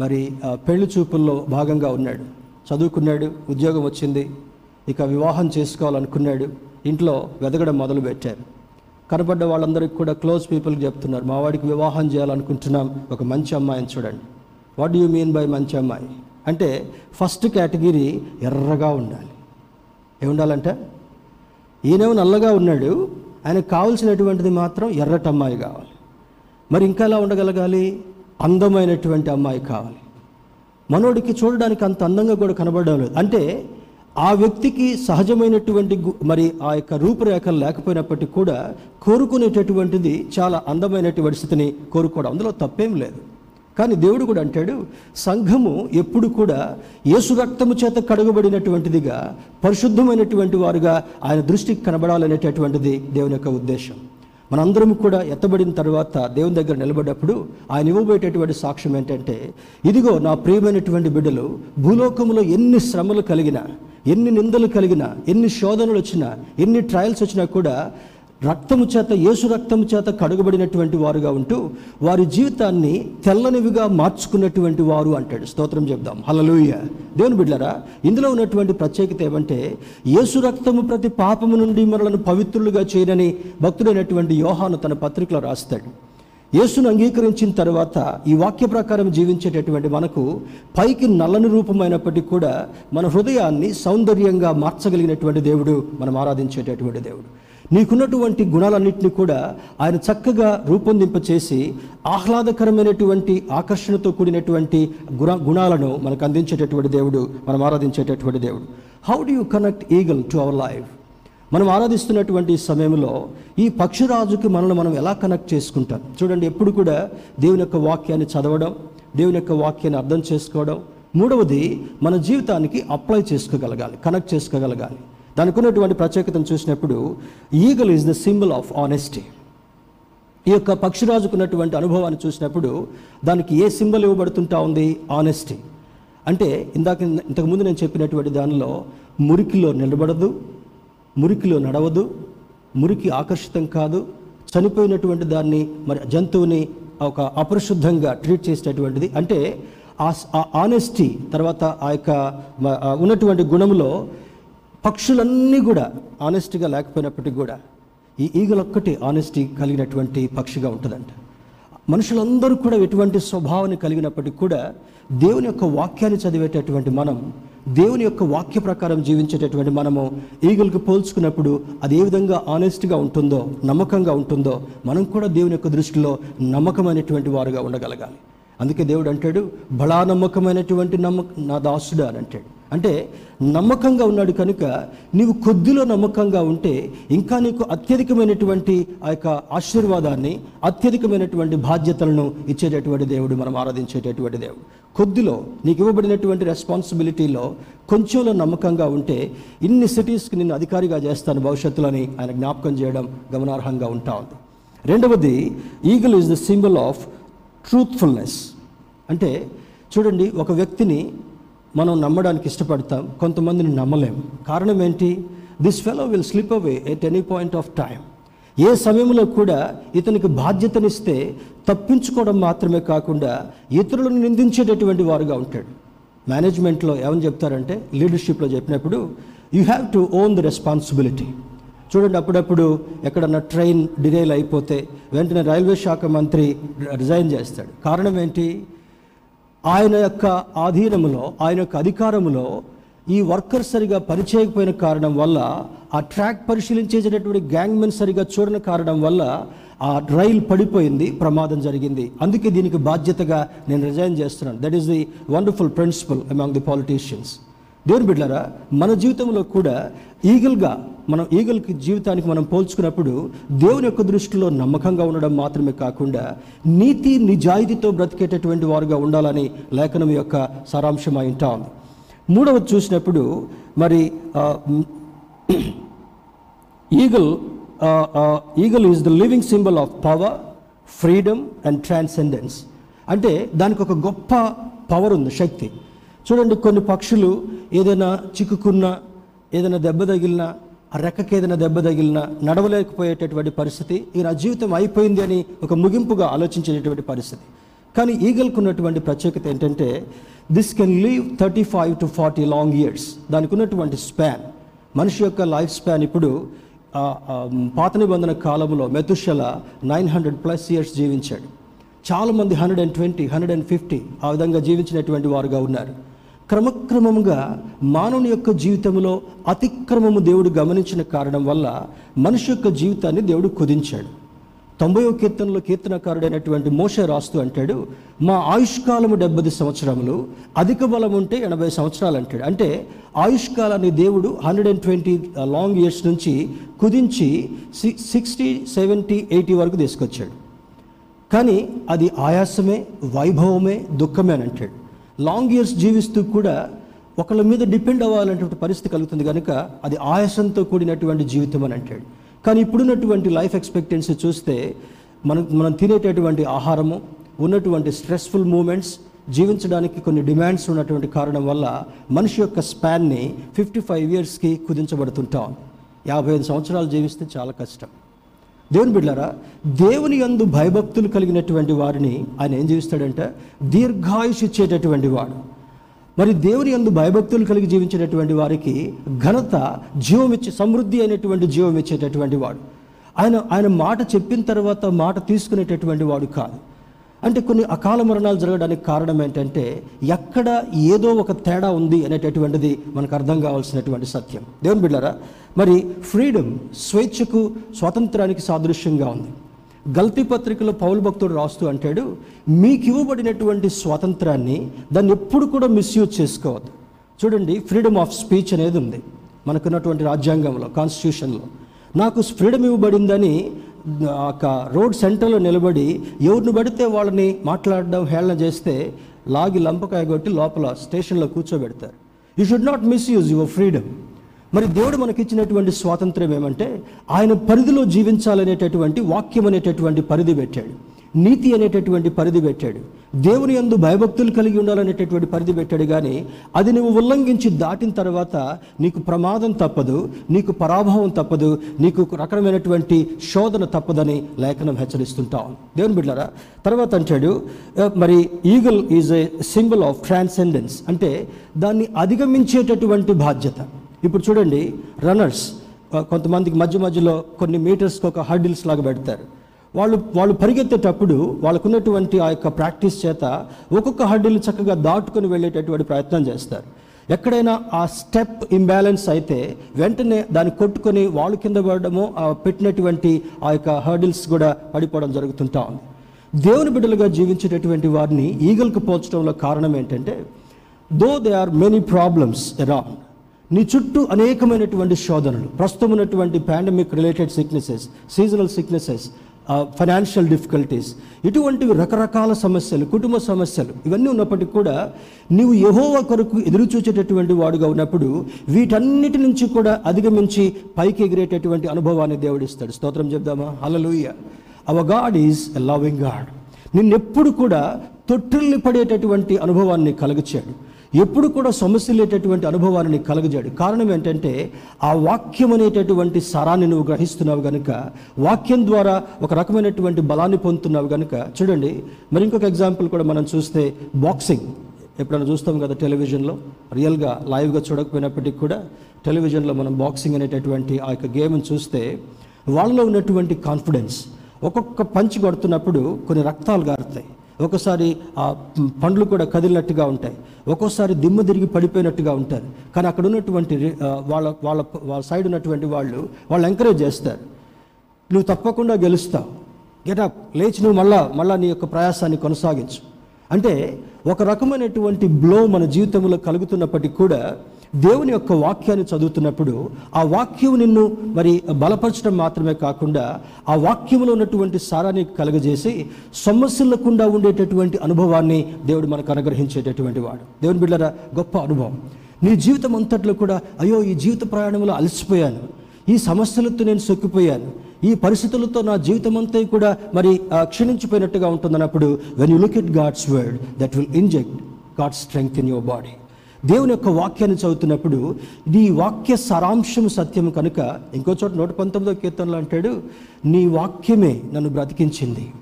మరి పెళ్ళి చూపుల్లో భాగంగా ఉన్నాడు. చదువుకున్నాడు ఉద్యోగం వచ్చింది. ఇక వివాహం చేసుకోవాలనుకున్నాడు. ఇంట్లో వెదగడం మొదలుపెట్టారు. కనపడ్డ వాళ్ళందరికీ కూడా క్లోజ్ పీపుల్కి చెప్తున్నారు మా వాడికి వివాహం చేయాలనుకుంటున్నాం. ఒక మంచి అమ్మాయిని చూడండి. What do you mean by మంచి అమ్మాయి? అంటే ఫస్ట్ కేటగిరీ ఎర్రగా ఉండాలి. ఏముండాలంటే? ఈయనేమో నల్లగా ఉన్నాడు. ఆయనకు కావాల్సినటువంటిది మాత్రం ఎర్రటమ్మాయి కావాలి. మరి ఇంకా ఎలా ఉండగలగాలి? అందమైనటువంటి అమ్మాయి కావాలి. మనోడికి చూడడానికి అంత అందంగా కూడా కనబడడం లేదు. అంటే ఆ వ్యక్తికి సహజమైనటువంటి గు- మరి ఆ యొక్క రూపురేఖలు లేకపోయినప్పటికీ కూడా కోరుకునేటటువంటిది చాలా అందమైనటువంటి స్థితిని కోరుకోవడం. అందులో తప్పేం లేదు. కానీ దేవుడు కూడా అంటాడు సంఘము ఎప్పుడు కూడా యేసు రక్తము చేత కడగబడినటువంటిదిగా పరిశుద్ధమైనటువంటి వారుగా ఆయన దృష్టికి కనబడాలనేటటువంటిది దేవుని యొక్క ఉద్దేశం. మనందరం కూడా ఎత్తబడిన తర్వాత దేవుని దగ్గర నిలబడ్డప్పుడు ఆయన ఇవ్వబోయేటటువంటి సాక్ష్యం ఏంటంటే ఇదిగో నా ప్రియమైనటువంటి బిడ్డలు భూలోకంలో ఎన్ని శ్రమలు కలిగినా ఎన్ని నిందలు కలిగినా ఎన్ని శోధనలు వచ్చినా ఎన్ని ట్రయల్స్ వచ్చినా కూడా రక్తము చేత యేసు రక్తము చేత కడుగబడినటువంటి వారుగా ఉంటూ వారి జీవితాన్ని తెల్లనివిగా మార్చుకున్నటువంటి వారు అంటాడు. స్తోత్రం చెప్దాం. హలలోయ దేవుని బిడ్డరా ఇందులో ఉన్నటువంటి ప్రత్యేకత ఏమంటే యేసు రక్తము ప్రతి పాపము నుండి మనలను పవిత్రులుగా చేయనని భక్తుడైనటువంటి యోహాను తన పత్రికలో రాస్తాడు. యేసును అంగీకరించిన తర్వాత ఈ వాక్య ప్రకారం జీవించేటటువంటి మనకు పైకి నల్లని రూపమైనప్పటికీ కూడా మన హృదయాన్ని సౌందర్యంగా మార్చగలిగినటువంటి దేవుడు మనం ఆరాధించేటటువంటి దేవుడు. నీకున్నటువంటి గుణాలన్నింటినీ కూడా ఆయన చక్కగా రూపొందింపచేసి ఆహ్లాదకరమైనటువంటి ఆకర్షణతో కూడినటువంటి గుణ గుణాలను మనకు అందించేటటువంటి దేవుడు మనం ఆరాధించేటటువంటి దేవుడు. How do you connect eagle to our life మనం ఆరాధిస్తున్నటువంటి సమయంలో ఈ పక్షిరాజుకి మనల్ని మనం ఎలా కనెక్ట్ చేసుకుంటాం? చూడండి ఎప్పుడు కూడా దేవుని యొక్క వాక్యాన్ని చదవడం దేవుని యొక్క వాక్యాన్ని అర్థం చేసుకోవడం. మూడవది మన జీవితానికి అప్లై చేసుకోగలగాలి కనెక్ట్ చేసుకోగలగాలి. దానికి ఉన్నటువంటి ప్రత్యేకతను చూసినప్పుడు eagle is the symbol of honesty ఈ యొక్క పక్షిరాజుకున్నటువంటి అనుభవాన్ని చూసినప్పుడు దానికి ఏ సింబల్ ఇవ్వబడుతుంటా ఉంది? ఆనెస్టీ అంటే ఇందాక ఇంతకుముందు నేను చెప్పినటువంటి దానిలో మురికిలో నిలబడదు మురికిలో నడవదు మురికి ఆకర్షితం కాదు. చనిపోయినటువంటి దాన్ని మరి జంతువుని ఒక అపరిశుద్ధంగా ట్రీట్ చేసేటటువంటిది. అంటే ఆ ఆనెస్టీ తర్వాత ఆ యొక్క ఉన్నటువంటి గుణంలో పక్షులన్నీ కూడా ఆనెస్టీగా లేకపోయినప్పటికీ కూడా ఈ ఈగలు ఒక్కటి ఆనెస్టీ కలిగినటువంటి పక్షిగా ఉంటుందంట. మనుషులందరూ కూడా ఎటువంటి స్వభావాన్ని కలిగినప్పటికీ కూడా దేవుని యొక్క వాక్యాన్ని చదివేటటువంటి మనం దేవుని యొక్క వాక్య ప్రకారం జీవించేటటువంటి మనము ఈగలకు పోల్చుకున్నప్పుడు అది ఏ విధంగా ఆనెస్ట్గా ఉంటుందో నమ్మకంగా ఉంటుందో మనం కూడా దేవుని యొక్క దృష్టిలో నమ్మకమైనటువంటి వారుగా ఉండగలగాలి. అందుకే దేవుడు అంటాడు బలా నమ్మకమైనటువంటి నమ్మక నా దాసుడు అని అంటాడు. అంటే నమ్మకంగా ఉన్నాడు కనుక నీవు కొద్దిలో నమ్మకంగా ఉంటే ఇంకా నీకు అత్యధికమైనటువంటి ఆ యొక్క ఆశీర్వాదాన్ని అత్యధికమైనటువంటి బాధ్యతలను ఇచ్చేటటువంటి దేవుడు మనం ఆరాధించేటటువంటి దేవుడు. కొద్దిలో నీకు ఇవ్వబడినటువంటి రెస్పాన్సిబిలిటీలో కొంచెంలో నమ్మకంగా ఉంటే ఇన్ని సిటీస్కి నిన్ను అధికారిగా చేస్తాను భవిష్యత్తులో అని ఆయన జ్ఞాపకం చేయడం గమనార్హంగా ఉంటా ఉంది. రెండవది eagle is the symbol of truthfulness అంటే చూడండి ఒక వ్యక్తిని మనం నమ్మడానికి ఇష్టపడతాం. కొంతమందిని నమ్మలేం. కారణం ఏంటి? This fellow will slip away at any point of time ఏ సమయంలో కూడా ఇతనికి బాధ్యతనిస్తే తప్పించుకోవడం మాత్రమే కాకుండా ఇతరులను నిందించేటటువంటి వారుగా ఉంటాడు. మేనేజ్మెంట్లో ఏమని చెప్తారంటే లీడర్షిప్లో చెప్పినప్పుడు you have to own the responsibility చూడండి అప్పుడప్పుడు ఎక్కడన్నా ట్రైన్ డిరైల్ అయిపోతే వెంటనే రైల్వే శాఖ మంత్రి రిజైన్ చేస్తాడు. కారణం ఏంటి? ఆయన యొక్క ఆధీనములో ఆయన యొక్క అధికారములో ఈ వర్కర్ సరిగా పనిచేయకపోయిన కారణం వల్ల ఆ ట్రాక్ పరిశీలించేటటువంటి గ్యాంగ్మెన్ సరిగా చూడని కారణం వల్ల ఆ రైల్ పడిపోయింది ప్రమాదం జరిగింది. అందుకే దీనికి బాధ్యతగా నేను రిజైన్ చేస్తున్నాను. That is the wonderful principle among the politicians దేవుని బిడ్డారా మన జీవితంలో కూడా ఈగల్గా మనం ఈగల్కి జీవితానికి మనం పోల్చుకున్నప్పుడు దేవుని యొక్క దృష్టిలో నమ్మకంగా ఉండడం మాత్రమే కాకుండా నీతి నిజాయితీతో బ్రతికేటటువంటి వారుగా ఉండాలని లేఖనం యొక్క సారాంశం అయింటా ఉంది. మూడవది చూసినప్పుడు మరి eagle eagle is the living symbol of power freedom and transcendence. అంటే దానికి ఒక గొప్ప పవర్ ఉంది శక్తి. చూడండి కొన్ని పక్షులు ఏదైనా చిక్కుకున్నా ఏదైనా దెబ్బ తగిలినా ఆ దెబ్బ తగిలిన నడవలేకపోయేటటువంటి పరిస్థితి ఇక నా జీవితం అయిపోయింది అని ఒక ముగింపుగా ఆలోచించేటటువంటి పరిస్థితి. కానీ ఈగల్కు ఉన్నటువంటి ప్రత్యేకత ఏంటంటే this can live thirty five to forty long years దానికి ఉన్నటువంటి స్పాన్ మనిషి యొక్క లైఫ్ స్పాన్ ఇప్పుడు పాత నిబంధన కాలంలో Methuselah nine hundred plus years జీవించాడు. చాలామంది hundred and twenty hundred and fifty ఆ విధంగా జీవించినటువంటి వారుగా ఉన్నారు. క్రమక్రమముగా మానవుని యొక్క జీవితంలో అతిక్రమము దేవుడు గమనించిన కారణం వల్ల మనిషి యొక్క జీవితాన్ని దేవుడు కుదించాడు. తొంభైవ కీర్తనలో కీర్తనకారుడైనటువంటి మోష రాస్తూ అంటాడు మా ఆయుష్కాలము డెబ్బది సంవత్సరములు అధిక బలం ఉంటే ఎనభై సంవత్సరాలు అంటాడు. అంటే ఆయుష్కాలాన్ని దేవుడు hundred and twenty long years నుంచి కుదించి సిక్స్టీ సెవెంటీ ఎయిటీ వరకు తీసుకొచ్చాడు. కానీ అది ఆయాసమే వైభవమే దుఃఖమే అని అంటాడు. లాంగ్ ఇయర్స్ జీవిస్తూ కూడా ఒకళ్ళ మీద డిపెండ్ అవ్వాలనేటువంటి పరిస్థితి కలుగుతుంది కనుక అది ఆయాసంతో కూడినటువంటి జీవితం అని అంటాడు. కానీ ఇప్పుడున్నటువంటి లైఫ్ ఎక్స్పెక్టెన్సీ చూస్తే మనం మనం తినేటటువంటి ఆహారము ఉన్నటువంటి స్ట్రెస్ఫుల్ మూమెంట్స్ జీవించడానికి కొన్ని డిమాండ్స్ ఉన్నటువంటి కారణం వల్ల మనిషి యొక్క స్పాన్ని ఫిఫ్టీ ఫైవ్ ఇయర్స్కి కుదించబడుతుంటాం. యాభై ఐదు సంవత్సరాలు జీవిస్తే చాలా కష్టం. దేవుని బిడ్డారా దేవుని యందు భయభక్తులు కలిగినటువంటి వారిని ఆయన ఏం జీవిస్తాడంటే దీర్ఘాయుష్ ఇచ్చేటటువంటి వాడు. మరి దేవుని యందు భయభక్తులు కలిగి జీవించేటటువంటి వారికి ఘనత జీవం ఇచ్చే సమృద్ధి అయినటువంటి జీవం ఇచ్చేటటువంటి వాడు. ఆయన ఆయన మాట చెప్పిన తర్వాత మాట తీసుకునేటటువంటి వాడు కాదు. అంటే కొన్ని అకాల మరణాలు జరగడానికి కారణం ఏంటంటే ఎక్కడ ఏదో ఒక తేడా ఉంది అనేటటువంటిది మనకు అర్థం కావాల్సినటువంటి సత్యం. దేవుని బిడ్డారా మరి ఫ్రీడమ్ స్వేచ్ఛకు స్వాతంత్రానికి సాదృశ్యంగా ఉంది. గల్తీ పత్రికలో పౌలు భక్తుడు రాస్తూ అంటాడు మీకు ఇవ్వబడినటువంటి స్వాతంత్రాన్ని దాన్ని ఎప్పుడు కూడా మిస్యూజ్ చేసుకోవద్దు. చూడండి ఫ్రీడమ్ ఆఫ్ స్పీచ్ అనేది ఉంది మనకున్నటువంటి రాజ్యాంగంలో కాన్స్టిట్యూషన్లో. నాకు ఫ్రీడమ్ ఇవ్వబడిందని రోడ్ సెంటర్లో నిలబడి ఎవరిని పడితే వాళ్ళని మాట్లాడడం హేళన చేస్తే లాగి లంపకాయ కొట్టి లోపల స్టేషన్లో కూర్చోబెడతారు. You should not misuse your freedom మరి దేవుడు మనకిచ్చినటువంటి స్వాతంత్రం ఏమంటే ఆయన పరిధిలో జీవించాలనేటటువంటి వాక్యం అనేటటువంటి పరిధి పెట్టాడు. నీతి అనేటటువంటి పరిధి పెట్టాడు. దేవుని యందు భయభక్తులు కలిగి ఉండాలనేటటువంటి పరిధి పెట్టాడు కానీ అది నువ్వు ఉల్లంఘించి దాటిన తర్వాత నీకు ప్రమాదం తప్పదు నీకు పరాభవం తప్పదు నీకు రకమైనటువంటి శోధన తప్పదని లేఖనం హెచ్చరిస్తుంటాం దేవుని బిడ్డారా తర్వాత అంటాడు మరి eagle is a symbol of transcendence. అంటే దాన్ని అధిగమించేటటువంటి బాధ్యత. ఇప్పుడు చూడండి రన్నర్స్ కొంతమందికి మధ్య మధ్యలో కొన్ని మీటర్స్కి ఒక హర్డిల్స్ లాగా పెడతారు. వాళ్ళు వాళ్ళు పరిగెత్తేటప్పుడు వాళ్ళకున్నటువంటి ఆ యొక్క ప్రాక్టీస్ చేత ఒక్కొక్క హడ్డీలు చక్కగా దాటుకొని వెళ్ళేటటువంటి ప్రయత్నం చేస్తారు. ఎక్కడైనా ఆ స్టెప్ ఇంబ్యాలెన్స్ అయితే వెంటనే దాన్ని కొట్టుకొని వాళ్ళు కింద పడడము పెట్టినటువంటి ఆ యొక్క హర్డిల్స్ కూడా పడిపోవడం జరుగుతుంటా ఉంది. దేవుని బిడ్డలుగా జీవించేటటువంటి వారిని ఈగల్కి పోల్చడంలో కారణం ఏంటంటే though they are many problems around నీ చుట్టూ అనేకమైనటువంటి శోధనలు ప్రస్తుతం ఉన్నటువంటి pandemic related sicknesses seasonal sicknesses financial difficulties ఇటువంటివి రకరకాల సమస్యలు కుటుంబ సమస్యలు ఇవన్నీ ఉన్నప్పటికీ కూడా నీవు యహోవ కొరకు ఎదురు చూచేటటువంటి వాడుగా ఉన్నప్పుడు వీటన్నిటి నుంచి కూడా అధిగమించి పైకి ఎగిరేటటువంటి అనుభవాన్ని దేవుడిస్తాడు స్తోత్రం చెప్దామా? Hallelujah our God is a loving God నిన్నెప్పుడు కూడా తొట్టిల్ని పడేటటువంటి అనుభవాన్ని కలుగచాడు ఎప్పుడు కూడా సమస్యలేటటువంటి అనుభవాన్ని నీకు కారణం ఏంటంటే ఆ వాక్యం అనేటటువంటి సారాన్ని నువ్వు గ్రహిస్తున్నావు కనుక వాక్యం ద్వారా ఒక రకమైనటువంటి బలాన్ని పొందుతున్నావు కనుక చూడండి మరి ఇంకొక ఎగ్జాంపుల్ కూడా మనం చూస్తే బాక్సింగ్. ఎప్పుడైనా చూస్తాం కదా టెలివిజన్లో? రియల్గా లైవ్గా చూడకపోయినప్పటికీ కూడా టెలివిజన్లో మనం బాక్సింగ్ అనేటటువంటి ఆ యొక్క గేమ్ని చూస్తే వాళ్ళలో ఉన్నటువంటి కాన్ఫిడెన్స్ ఒక్కొక్క పంచి కొడుతున్నప్పుడు కొన్ని రక్తాలు గారుతాయి. ఒక్కోసారి ఆ పండ్లు కూడా కదిలినట్టుగా ఉంటాయి. ఒక్కోసారి దిమ్మ తిరిగి పడిపోయినట్టుగా ఉంటారు. కానీ అక్కడ ఉన్నటువంటి వాళ్ళ వాళ్ళ వాళ్ళ సైడ్ ఉన్నటువంటి వాళ్ళు వాళ్ళు ఎంకరేజ్ చేస్తారు. నువ్వు తప్పకుండా గెలుస్తావు. గెటప్ లేచి నువ్వు మళ్ళా మళ్ళా నీ యొక్క ప్రయాసాన్ని కొనసాగించు. అంటే ఒక రకమైనటువంటి బ్లో మన జీవితంలో కలుగుతున్నప్పటికీ కూడా దేవుని యొక్క వాక్యాన్ని చదువుతున్నప్పుడు ఆ వాక్యం నిన్ను మరి బలపరచడం మాత్రమే కాకుండా ఆ వాక్యంలో ఉన్నటువంటి సారాన్ని కలుగజేసి సమస్యలకుండా ఉండేటటువంటి అనుభవాన్ని దేవుడు మనకు అనుగ్రహించేటటువంటి వాడు. దేవుని బిడ్డరా గొప్ప అనుభవం. నీ జీవితం అంతట్లో కూడా అయ్యో ఈ జీవిత ప్రయాణంలో అలసిపోయాను. ఈ సమస్యలతో నేను సొక్కిపోయాను. ఈ పరిస్థితులతో నా జీవితం అంతా కూడా మరి క్షీణించిపోయినట్టుగా ఉంటుందన్నప్పుడు when you look it God's word that will inject God strength in your body దేవుని యొక్క వాక్యాన్ని చదువుతున్నప్పుడు నీ వాక్య సారాంశం సత్యం కనుక ఇంకో చోట నూట పంతొమ్మిదో కీర్తనలో అంటాడు నీ వాక్యమే నన్ను బ్రతికించింది.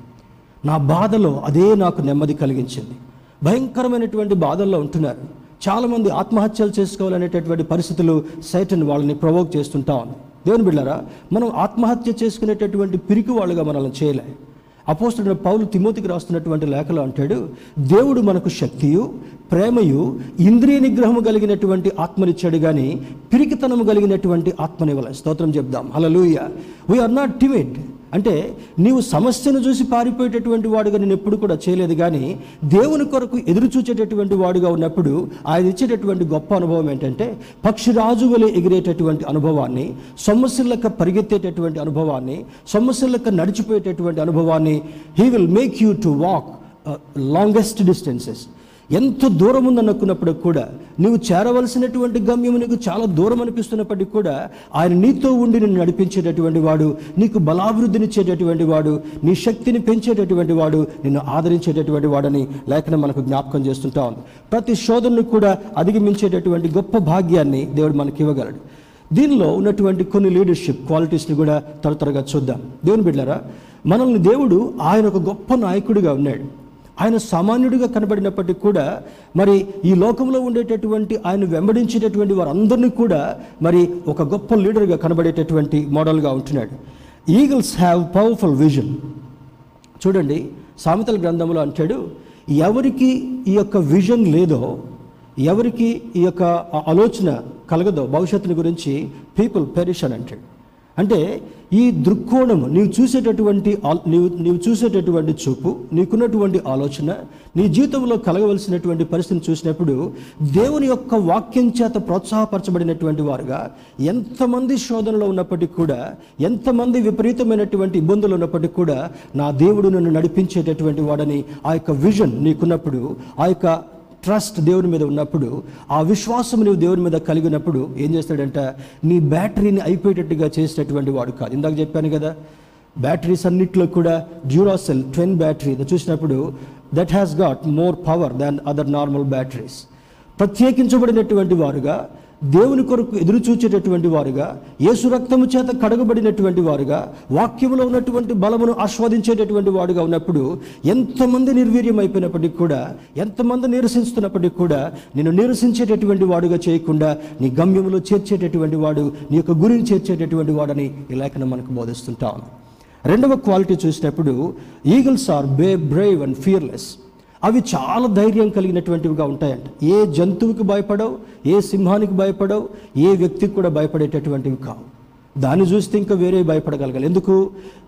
నా బాధలో అదే నాకు నెమ్మది కలిగించింది. భయంకరమైనటువంటి బాధల్లో ఉంటున్నారు. చాలామంది ఆత్మహత్యలు చేసుకోవాలనేటటువంటి పరిస్థితులు సైటన్ వాళ్ళని ప్రవోక్ చేస్తుంటా ఉంది. దేవుని బిళ్ళారా మనం ఆత్మహత్య చేసుకునేటటువంటి పిరికి వాళ్ళుగా మనల్ని చేయలే. అపోస్తుడు పౌలు తిమోతికి రాస్తున్నటువంటి లేఖలో అంటాడు దేవుడు మనకు శక్తియు ప్రేమయు ఇంద్రియ నిగ్రహము కలిగినటువంటి ఆత్మనిచ్చాడు కానీ పిరికితనము కలిగినటువంటి ఆత్మనివ్వాలి స్తోత్రం చెప్దాం. హలలుయ వీఆర్ నాట్ టిమిడ్ అంటే నీవు సమస్యను చూసి పారిపోయేటటువంటి వాడుగా నేను ఎప్పుడు కూడా చేయలేదు కానీ దేవుని కొరకు ఎదురు చూచేటటువంటి వాడుగా ఉన్నప్పుడు ఆయన ఇచ్చేటటువంటి గొప్ప అనుభవం ఏంటంటే పక్షిరాజు వలె ఎగిరేటటువంటి అనుభవాన్ని సమస్యలకు పరిగెత్తేటటువంటి అనుభవాన్ని సమస్యలకు నడిచిపోయేటటువంటి అనుభవాన్ని he will make you to walk longest distances ఎంత దూరం ఉందనుకున్నప్పుడు కూడా నువ్వు చేరవలసినటువంటి గమ్యం నీకు చాలా దూరం అనిపిస్తున్నప్పటికీ కూడా ఆయన నీతో ఉండి నిన్ను నడిపించేటటువంటి వాడు నీకు బలాభివృద్ధినిచ్చేటటువంటి వాడు నీ శక్తిని పెంచేటటువంటి వాడు నిన్ను ఆదరించేటటువంటి వాడని లేఖనం మనకు జ్ఞాపకం చేస్తుంటా ఉంది. ప్రతి శోధనను కూడా అధిగమించేటటువంటి గొప్ప భాగ్యాన్ని దేవుడు మనకి ఇవ్వగలడు. దీనిలో ఉన్నటువంటి కొన్ని లీడర్షిప్ క్వాలిటీస్ని కూడా త్వర త్వరగా చూద్దాం. దేవుని బిడ్డారా మనల్ని దేవుడు ఆయన ఒక గొప్ప నాయకుడిగా ఉన్నాడు. ఆయన సామాన్యుడిగా కనబడినప్పటికీ కూడా మరి ఈ లోకంలో ఉండేటటువంటి ఆయన వెంబడించేటటువంటి వారందరినీ కూడా మరి ఒక గొప్ప లీడర్గా కనబడేటటువంటి మోడల్గా ఉంటున్నాడు. ఈగల్స్ హ్యావ్ పవర్ఫుల్ విజన్ చూడండి సామెతల గ్రంథంలో అంటాడు ఎవరికి ఈ యొక్క విజన్ లేదో ఎవరికి ఈ యొక్క ఆలోచన కలగదో భవిష్యత్తుని గురించి పీపుల్ పెరిషన్ అంటాడు. అంటే ఈ దృక్కోణము నీవు చూసేటటువంటి నీవు నీవు చూసేటటువంటి చూపు నీకున్నటువంటి ఆలోచన నీ జీవితంలో కలగవలసినటువంటి పరిస్థితిని చూసినప్పుడు దేవుని యొక్క వాక్యం చేత ప్రోత్సాహపరచబడినటువంటి వారుగా ఎంతమంది శోధనలో ఉన్నప్పటికీ కూడా ఎంతమంది విపరీతమైనటువంటి ఇబ్బందులు ఉన్నప్పటికీ కూడా నా దేవుడు నన్ను నడిపించేటటువంటి వాడని ఆ యొక్క విజన్ నీకున్నప్పుడు ఆ యొక్క ట్రస్ట్ దేవుని మీద ఉన్నప్పుడు ఆ విశ్వాసం నువ్వు దేవుని మీద కలిగినప్పుడు ఏం చేస్తాడంట? నీ బ్యాటరీని అయిపోయేటట్టుగా చేసేటటువంటి వాడు కాదు. ఇందాక చెప్పాను కదా బ్యాటరీస్ అన్నిట్లో కూడా డ్యూరాసెల్ ట్వెన్ బ్యాటరీ చూసినప్పుడు that has got more power than other normal batteries ప్రత్యేకించబడినటువంటి వారుగా దేవుని కొరకు ఎదురు చూచేటటువంటి వారుగా యేసు రక్తము చేత కడగబడినటువంటి వారుగా వాక్యములో ఉన్నటువంటి బలమును ఆస్వాదించేటటువంటి వాడుగా ఉన్నప్పుడు ఎంతమంది నిర్వీర్యం అయిపోయినప్పటికీ కూడా ఎంతమంది నిరసిస్తున్నప్పటికీ కూడా నేను నిరసించేటటువంటి వాడుగా చేయకుండా నీ గమ్యములో చేర్చేటటువంటి వాడు నీ యొక్క గురిని చేర్చేటటువంటి వాడని ఈ లేఖనం మనకు బోధిస్తుంటాం. రెండవ క్వాలిటీ చూసినప్పుడు eagles are be brave and fearless. అవి చాలా ధైర్యం కలిగినటువంటివిగా ఉంటాయంట. ఏ జంతువుకి భయపడవు ఏ సింహానికి భయపడవు ఏ వ్యక్తికి కూడా భయపడేటటువంటివి కావు. దాన్ని చూస్తే ఇంకా వేరే భయపడగలగాలి. ఎందుకు?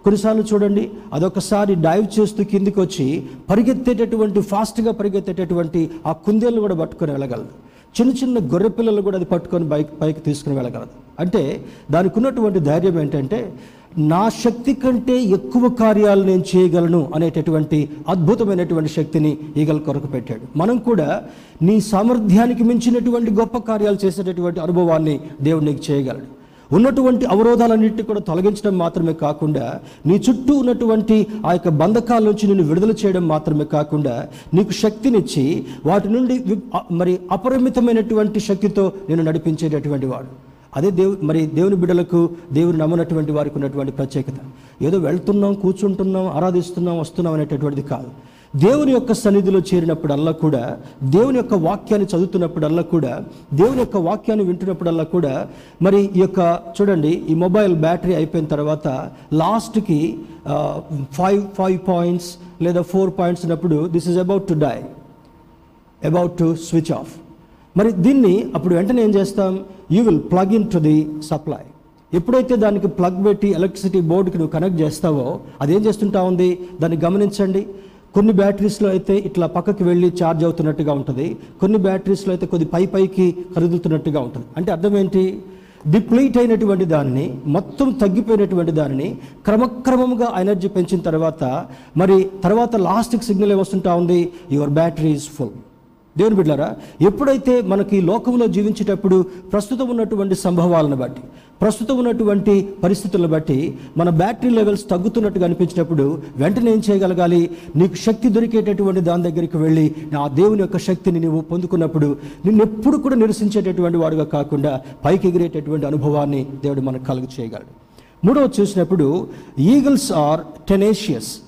కొన్నిసార్లు చూడండి అదొకసారి డైవ్ చేస్తూ కిందికి వచ్చి పరిగెత్తేటటువంటి ఫాస్ట్గా పరిగెత్తేటటువంటి ఆ కుందేళ్ళు కూడా పట్టుకొని వెళ్ళగలదు. చిన్న చిన్న గొర్రె పిల్లలు కూడా అది పట్టుకొని బైక్ పైకి తీసుకుని వెళ్ళగలదు. అంటే దానికి ఉన్నటువంటి ధైర్యం ఏంటంటే నా శక్తి కంటే ఎక్కువ కార్యాలు నేను చేయగలను అనేటటువంటి అద్భుతమైనటువంటి శక్తిని ఈగల కొరకు పెట్టాడు. మనం కూడా నీ సామర్థ్యానికి మించినటువంటి గొప్ప కార్యాలు చేసేటటువంటి అనుభవాన్ని దేవుడు నీకు చేయగలడు. ఉన్నటువంటి అవరోధాలన్నింటినీ కూడా తొలగించడం మాత్రమే కాకుండా నీ చుట్టూ ఉన్నటువంటి ఆ యొక్క బంధకాల నుంచి నిన్ను విడుదల చేయడం మాత్రమే కాకుండా నీకు శక్తినిచ్చి వాటి నుండి మరి అపరిమితమైనటువంటి శక్తితో నేను నడిపించేటటువంటి వాడు. అదే దేవు మరి దేవుని బిడ్డలకు దేవుని నమ్మనటువంటి వారికి ఉన్నటువంటి ప్రత్యేకత. ఏదో వెళ్తున్నాం కూర్చుంటున్నాం ఆరాధిస్తున్నాం వస్తున్నాం అనేటటువంటిది కాదు. దేవుని యొక్క సన్నిధిలో చేరినప్పుడల్లా కూడా దేవుని యొక్క వాక్యాన్ని చదువుతున్నప్పుడల్లా కూడా దేవుని యొక్క వాక్యాన్ని వింటున్నప్పుడల్లా కూడా మరి ఈ యొక్క చూడండి ఈ మొబైల్ బ్యాటరీ అయిపోయిన తర్వాత లాస్ట్కి ఫైవ్ ఫైవ్ పాయింట్స్ లేదా ఫోర్ పాయింట్స్ ఉన్నప్పుడు this is about to die about to switch off. మరి దీన్ని అప్పుడు వెంటనే ఏం చేస్తాం? You will plug in to the supply ఎప్పుడైతే దానికి ప్లగ్ పెట్టి ఎలక్ట్రిసిటీ బోర్డుకి నువ్వు కనెక్ట్ చేస్తావో అదేం చేస్తుంటా ఉంది? దాన్ని గమనించండి. కొన్ని బ్యాటరీస్లో అయితే ఇట్లా పక్కకి వెళ్ళి ఛార్జ్ అవుతున్నట్టుగా ఉంటుంది. కొన్ని బ్యాటరీస్లో అయితే కొద్ది పై పైకి కదులుతున్నట్టుగా ఉంటుంది. అంటే అర్థం ఏంటి? డిప్లీట్ అయినటువంటి దానిని మొత్తం తగ్గిపోయినటువంటి దానిని క్రమక్రమంగా ఎనర్జీ పెంచిన తర్వాత మరి తర్వాత లాస్ట్కి సిగ్నల్ ఏమొస్తుంటా ఉంది? యువర్ బ్యాటరీ ఈజ్ ఫుల్ దేవుని బిడ్డారా ఎప్పుడైతే మనకి లోకంలో జీవించేటప్పుడు ప్రస్తుతం ఉన్నటువంటి సంభవాలను బట్టి ప్రస్తుతం ఉన్నటువంటి పరిస్థితులను బట్టి మన బ్యాటరీ లెవెల్స్ తగ్గుతున్నట్టుగా అనిపించినప్పుడు వెంటనే ఏం చేయగలగాలి? నీకు శక్తి దొరికేటటువంటి దాని దగ్గరికి వెళ్ళి నా దేవుని యొక్క శక్తిని నువ్వు పొందుకున్నప్పుడు నిన్ను ఎప్పుడు కూడా నిరసించేటటువంటి వాడుగా కాకుండా పైకి ఎగిరేటటువంటి అనుభవాన్ని దేవుడు మనకు కలుగు చేయగలడు. మూడవ చూసినప్పుడు ఈగల్స్ ఆర్ టెనేషియస్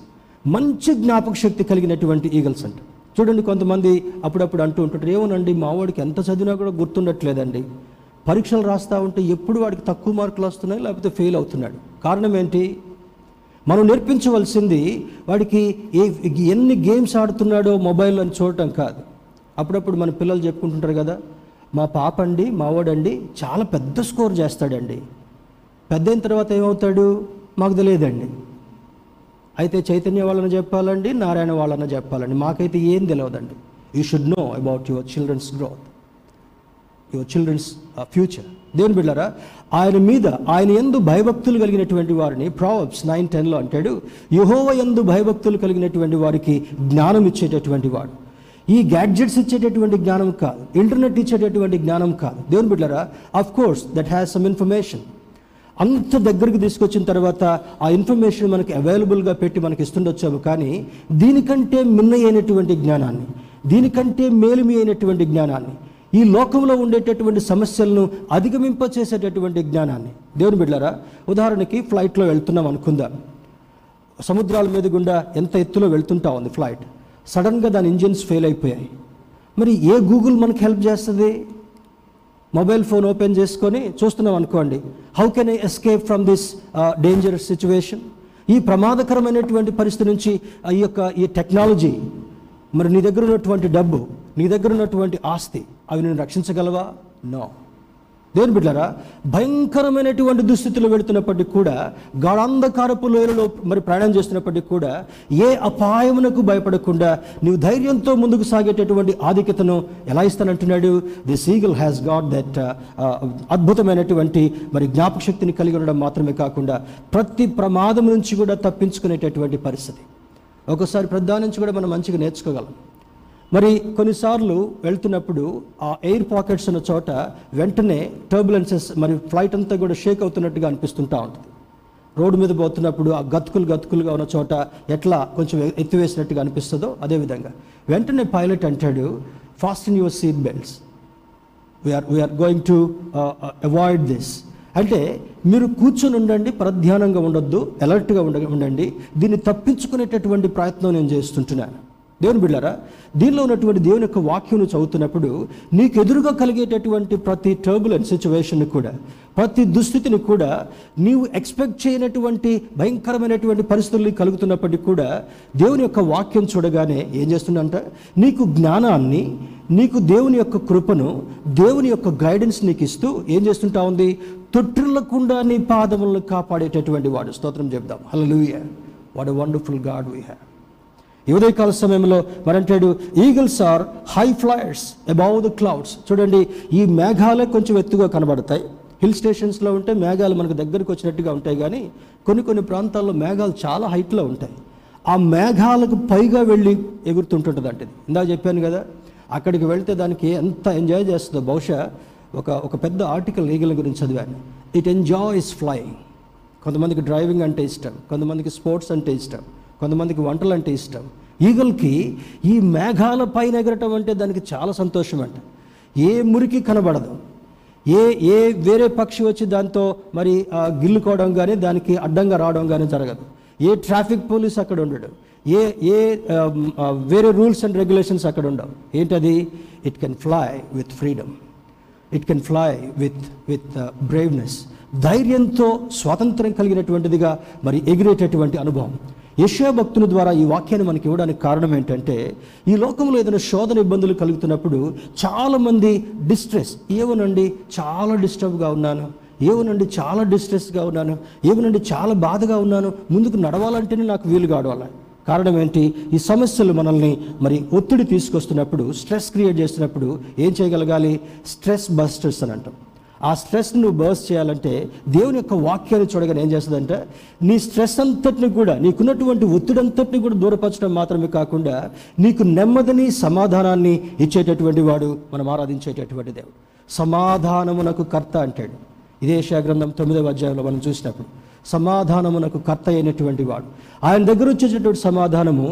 మంచి జ్ఞాపక శక్తి కలిగినటువంటి ఈగల్స్ అంట. చూడండి కొంతమంది అప్పుడప్పుడు అంటూ ఉంటుంటారు ఏమోనండి మా వాడికి ఎంత చదివినా కూడా గుర్తుండట్లేదండి. పరీక్షలు రాస్తా ఉంటే ఎప్పుడు వాడికి తక్కువ మార్కులు వస్తున్నాయి లేకపోతే ఫెయిల్ అవుతున్నాడు. కారణం ఏంటి? మనం నేర్పించవలసింది వాడికి ఏ ఎన్ని గేమ్స్ ఆడుతున్నాడో మొబైల్ అని చూడటం కాదు. అప్పుడప్పుడు మన పిల్లలు చెప్పుకుంటుంటారు కదా మా పాప అండి మావాడండి చాలా పెద్ద స్కోర్ చేస్తాడండి. పెద్ద అయిన తర్వాత ఏమవుతాడు? మాకు తెలియదండి. అయితే చైతన్య వాళ్ళని చెప్పాలండి నారాయణ వాళ్ళని చెప్పాలండి. మాకైతే ఏం తెలియదండి you should know about your children's growth your children's future దేవుని బిడ్డారా ఆయన మీద ఆయన ఎందు భయభక్తులు కలిగినటువంటి వారిని ప్రావబ్స్ నైన్ టెన్లో అంటాడు యహోవ ఎందు భయభక్తులు కలిగినటువంటి వారికి జ్ఞానం ఇచ్చేటటువంటి వాడు. ఈ గ్యాడ్జెట్స్ ఇచ్చేటటువంటి జ్ఞానం కాదు ఇంటర్నెట్ ఇచ్చేటటువంటి జ్ఞానం కాదు. దేవుని బిడ్డారా of course that has some information అంత దగ్గరికి తీసుకొచ్చిన తర్వాత ఆ ఇన్ఫర్మేషన్ మనకి అవైలబుల్గా పెట్టి మనకి ఇస్తుండొచ్చాము. కానీ దీనికంటే మిన్న అయినటువంటి జ్ఞానాన్ని దీనికంటే మేలుమి అయినటువంటి జ్ఞానాన్ని ఈ లోకంలో ఉండేటటువంటి సమస్యలను అధిగమింప చేసేటటువంటి జ్ఞానాన్ని. దేవుని బిడ్డారా ఉదాహరణకి ఫ్లైట్లో వెళ్తున్నాం అనుకుందాం. సముద్రాల మీద గుండా ఎంత ఎత్తులో వెళ్తుంటా ఉంది ఫ్లైట్ సడన్గా దాని ఇంజిన్స్ ఫెయిల్ అయిపోయాయి. మరి ఏ గూగుల్ మనకి హెల్ప్ చేస్తుంది? మొబైల్ ఫోన్ ఓపెన్ చేసుకొని చూస్తున్నాం అనుకోండి. How can I escape from this dangerous situation ఈ ప్రమాదకరమైనటువంటి పరిస్థితి నుంచి ఈ యొక్క ఈ టెక్నాలజీ మరి నీ దగ్గర ఉన్నటువంటి డబ్బు నీ దగ్గర ఉన్నటువంటి ఆస్తి అవి నేను రక్షించగలవా? నో దేవుని బిడ్డారా భయంకరమైనటువంటి దుస్థితిలో వెళుతున్నప్పటికీ కూడా గాఢాంధకారపు లోయలలో మరి ప్రయాణం చేస్తున్నప్పటికీ కూడా ఏ అపాయమునకు భయపడకుండా నీవు ధైర్యంతో ముందుకు సాగేటటువంటి ఆధిక్యతను ఎలా ఇస్తానంటున్నాడు? The seagull has got that అద్భుతమైనటువంటి మరి జ్ఞాపక శక్తిని కలిగి ఉండడం మాత్రమే కాకుండా ప్రతి ప్రమాదం నుంచి కూడా తప్పించుకునేటటువంటి పరిస్థితి. ఒకసారి ప్రధాన నుంచి కూడా మనం మంచిగా నేర్చుకోగలం. మరి కొన్నిసార్లు వెళ్తున్నప్పుడు ఆ ఎయిర్ పాకెట్స్ ఉన్న చోట వెంటనే టర్బులెన్సెస్ మరి ఫ్లైట్ అంతా కూడా షేక్ అవుతున్నట్టుగా అనిపిస్తుంటా ఉంటుంది. రోడ్డు మీద పోతున్నప్పుడు ఆ గతుకులు గతుకులుగా ఉన్న చోట ఎట్లా కొంచెం ఎత్తివేసినట్టుగా అనిపిస్తుందో అదేవిధంగా వెంటనే పైలట్ అంటాడు fasten your seat belts we are we are going to avoid this అంటే మీరు కూర్చొని ఉండండి ప్రధ్యానంగా ఉండొద్దు అలర్ట్గా ఉండ ఉండండి. దీన్ని తప్పించుకునేటటువంటి ప్రయత్నం నేను చేస్తుంటున్నాను. దేవుని బిళ్ళారా దీనిలో ఉన్నటువంటి దేవుని యొక్క వాక్యం చదువుతున్నప్పుడు నీకు ఎదురుగా కలిగేటటువంటి ప్రతి టర్బులెంట్ సిచ్యువేషన్ కూడా ప్రతి దుస్థితిని కూడా నీవు ఎక్స్పెక్ట్ చేయనటువంటి భయంకరమైనటువంటి పరిస్థితులు కలుగుతున్నప్పటికీ కూడా దేవుని యొక్క వాక్యం చూడగానే ఏం చేస్తుందంట? నీకు జ్ఞానాన్ని నీకు దేవుని యొక్క కృపను దేవుని యొక్క గైడెన్స్ నీకు ఇస్తూ ఏం చేస్తుంటా ఉంది? తొట్టిల్లకుండా నీ పాదములను కాపాడేటటువంటి వాడు. స్తోత్రం చెప్దాం. Hallelujah what wonderful God we have ఈ ఉదయకాల సమయంలో మరంటాడు eagles are high flyers above the clouds చూడండి ఈ మేఘాలే కొంచెం ఎత్తుగా కనబడతాయి. హిల్ స్టేషన్స్లో ఉంటే మేఘాలు మనకు దగ్గరికి వచ్చినట్టుగా ఉంటాయి కానీ కొన్ని కొన్ని ప్రాంతాల్లో మేఘాలు చాలా హైట్లో ఉంటాయి. ఆ మేఘాలకు పైగా వెళ్ళి ఎగురుతుంటుంటుంది అంటే ఇందాక చెప్పాను కదా అక్కడికి వెళ్తే దానికి ఎంత ఎంజాయ్ చేస్తుందో. బహుశా ఒక ఒక పెద్ద ఆర్టికల్ ఈగల గురించి చదివాను. ఇట్ ఎంజాయ్స్ ఫ్లయింగ్ కొంతమందికి డ్రైవింగ్ అంటే ఇష్టం కొంతమందికి స్పోర్ట్స్ అంటే ఇష్టం. కొంతమందికి వంటలు అంటే ఇష్టం. ఈగల్కి ఈ మేఘాల పైన ఎగరటం అంటే దానికి చాలా సంతోషం అంట ఏ మురికి కనబడదు. ఏ ఏ వేరే పక్షి వచ్చి దాంతో మరి గిల్లుకోవడం కానీ దానికి అడ్డంగా రావడం కానీ జరగదు. ఏ ట్రాఫిక్ పోలీస్ అక్కడ ఉండడు. ఏ ఏ వేరే రూల్స్ అండ్ రెగ్యులేషన్స్ అక్కడ ఉండవు. ఏంటది? It can fly with freedom it can fly with with braveness ధైర్యంతో స్వాతంత్రం కలిగినటువంటిదిగా మరి ఎగిరేటటువంటి అనుభవం. యశ్యా భక్తుల ద్వారా ఈ వాక్యాన్ని మనకి ఇవ్వడానికి కారణం ఏంటంటే ఈ లోకంలో ఏదైనా శోధన ఇబ్బందులు కలుగుతున్నప్పుడు చాలామంది డిస్ట్రెస్ ఏమోనండి చాలా డిస్టర్బ్గా ఉన్నాను ఏమోనండి చాలా డిస్ట్రెస్గా ఉన్నాను ఏమోనండి చాలా బాధగా ఉన్నాను ముందుకు నడవాలంటేనే నాకు వీలు కావాలి కారణం ఏంటి? ఈ సమస్యలు మనల్ని మరి ఒత్తిడి తీసుకొస్తున్నప్పుడు స్ట్రెస్ క్రియేట్ చేస్తున్నప్పుడు ఏం చేయగలగాలి? స్ట్రెస్ బస్టర్స్ అని అంటాం. ఆ స్ట్రెస్ నువ్వు బర్స్ చేయాలంటే దేవుని యొక్క వాక్యాన్ని చూడగానే ఏం చేస్తుందంటే? నీ స్ట్రెస్ అంతటిని కూడా నీకున్నటువంటి ఒత్తిడంతటిని కూడా దూరపరచడం మాత్రమే కాకుండా నీకు నెమ్మదిని సమాధానాన్ని ఇచ్చేటటువంటి వాడు మనం ఆరాధించేటటువంటి దేవుడు. సమాధానమునకు కర్త అంటాడు. ఇదే గ్రంథం తొమ్మిదవ అధ్యాయంలో మనం చూసినప్పుడు. సమాధానమునకు కర్త అయినటువంటి వాడు. ఆయన దగ్గర వచ్చేటటువంటి సమాధానము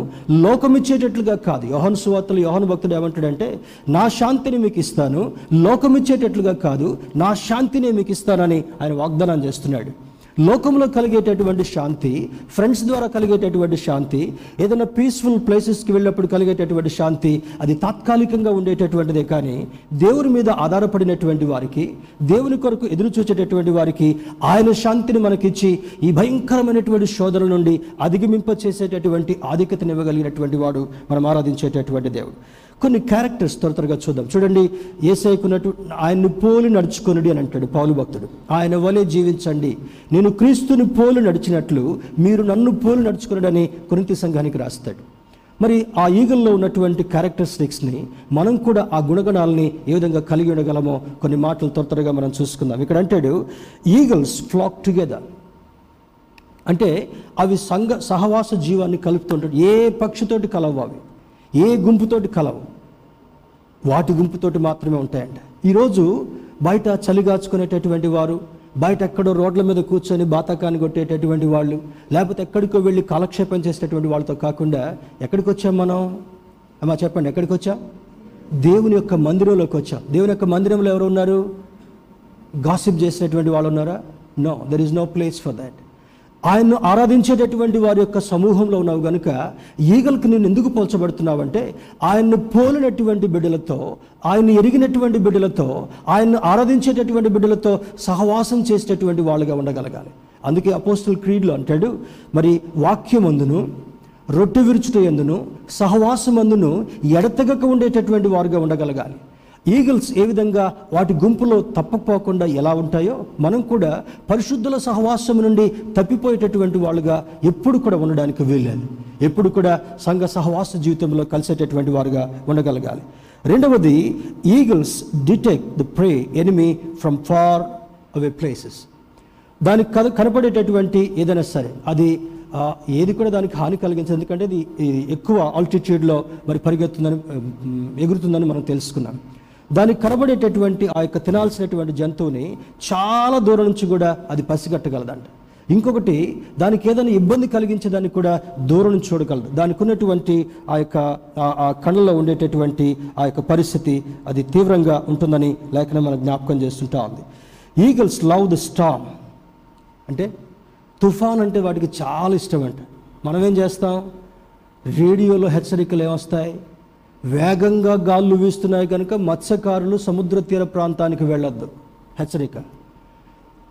లోకమిచ్చేటట్లుగా కాదు. యోహన్ సువార్తలు యోహన్ భక్తుడు ఏమంటాడంటే నా శాంతిని మీకు ఇస్తాను లోకమిచ్చేటట్లుగా కాదు నా శాంతిని మీకు ఇస్తానని ఆయన వాగ్దానం చేస్తున్నాడు. లోకంలో కలిగేటటువంటి శాంతి ఫ్రెండ్స్ ద్వారా కలిగేటటువంటి శాంతి ఏదైనా పీస్ఫుల్ ప్లేసెస్కి వెళ్ళినప్పుడు కలిగేటటువంటి శాంతి అది తాత్కాలికంగా ఉండేటటువంటిదే కానీ దేవుని మీద ఆధారపడినటువంటి వారికి దేవుని కొరకు ఎదురు చూచేటటువంటి వారికి ఆయన శాంతిని మనకిచ్చి ఈ భయంకరమైనటువంటి శోధన నుండి అధిగమింప చేసేటటువంటి ఆధిక్యతను ఇవ్వగలిగినటువంటి వాడు మనం ఆరాధించేటటువంటి దేవుడు. కొన్ని క్యారెక్టర్స్ త్వర త్వరగా చూద్దాం. చూడండి ఏసైకున్నట్టు ఆయన్ని పోలి నడుచుకొనుడి అని అంటాడు పౌలు భక్తుడు. ఆయన వలె జీవించండి. నేను క్రీస్తుని పోలు నడిచినట్లు మీరు నన్ను పోలు నడుచుకున్నాడని కొరింతి సంఘానికి రాస్తాడు. మరి ఆ ఈగల్లో ఉన్నటువంటి క్యారెక్టరిస్టిక్స్ని మనం కూడా ఆ గుణగణాలని ఏ విధంగా కలిగి ఉండగలమో కొన్ని మాటలు త్వర త్వరగా మనం చూసుకుందాం. ఇక్కడ అంటాడు ఈగల్స్ ఫ్లాక్ టుగెదర్ అంటే అవి సంఘ సహవాస జీవాన్ని కలుపుతుంటాడు ఏ పక్షితోటి కలవు అవి ఏ గుంపుతోటి కలవు వాటి గుంపుతోటి మాత్రమే ఉంటాయంట. ఈరోజు బయట చలిగాచుకునేటటువంటి వారు బయట ఎక్కడో రోడ్ల మీద కూర్చొని బాతకాన్ని కొట్టేటటువంటి వాళ్ళు లేకపోతే ఎక్కడికో వెళ్ళి కాలక్షేపం చేసేటటువంటి వాళ్ళతో కాకుండా ఎక్కడికి వచ్చాం మనం? అమ్మా చెప్పండి ఎక్కడికి వచ్చాం? దేవుని యొక్క మందిరంలోకి వచ్చాం. దేవుని యొక్క మందిరంలో ఎవరు ఉన్నారు? గాసిప్ చేసేటటువంటి వాళ్ళు ఉన్నారా? No there is no place for that ఆయన్ను ఆరాధించేటటువంటి వారి యొక్క సమూహంలో ఉన్నావు గనుక ఈగలకు నేను ఎందుకు పోల్చబడుతున్నావంటే ఆయన్ను పోలినటువంటి బిడ్డలతో ఆయన్ని ఎరిగినటువంటి బిడ్డలతో ఆయన్ను ఆరాధించేటటువంటి బిడ్డలతో సహవాసం చేసేటటువంటి వాళ్ళుగా ఉండగలగాలి. అందుకే అపోస్టల్ క్రీడ్లో అంటాడు మరి వాక్యమందును రొట్టె విరుచుట ఎందును సహవాసమందును ఎడతెగక ఉండేటటువంటి వారుగా ఉండగలగాలి. ఈగిల్స్ ఏ విధంగా వాటి గుంపులో తప్పకపోకుండా ఎలా ఉంటాయో మనం కూడా పరిశుద్ధుల సహవాసం నుండి తప్పిపోయేటటువంటి వాళ్ళుగా ఎప్పుడు కూడా ఉండడానికి వీల్లేదు. ఎప్పుడు కూడా సంఘ సహవాస జీవితంలో కలిసేటటువంటి వారుగా ఉండగలగాలి. రెండవది eagles detect the prey enemy from far away places. దానికి కన కనపడేటటువంటి ఏదైనా సరే అది ఏది కూడా దానికి హాని కలిగించదు. ఎందుకంటే ఇది ఎక్కువ ఆల్టిట్యూడ్లో మరి పరిగెత్తుందని ఎగురుతుందని మనం తెలుసుకున్నాం. దానికి కనబడేటటువంటి ఆ యొక్క తినాల్సినటువంటి జంతువుని చాలా దూరం నుంచి కూడా అది పసిగట్టగలదంట. ఇంకొకటి దానికి ఏదైనా ఇబ్బంది కలిగించేదాన్ని కూడా దూరం నుంచి చూడగలదు. దానికి ఉన్నటువంటి ఆ యొక్క ఆ- ఆ కళ్ళలో ఉండేటటువంటి ఆ యొక్క పరిస్థితి అది తీవ్రంగా ఉంటుందని లేఖనం మనకు జ్ఞాపకం చేస్తుంటా ఉంది. Eagles love the storm. అంటే తుఫాన్ అంటే వాటికి చాలా ఇష్టం అంట. మనం ఏం చేస్తాం? రేడియోలో హెచ్చరికలు ఏమొస్తాయి? వేగంగా గాళ్ళు వీస్తున్నాయి కనుక మత్స్యకారులు సముద్ర తీర ప్రాంతానికి వెళ్ళొద్దు. హెచ్చరిక.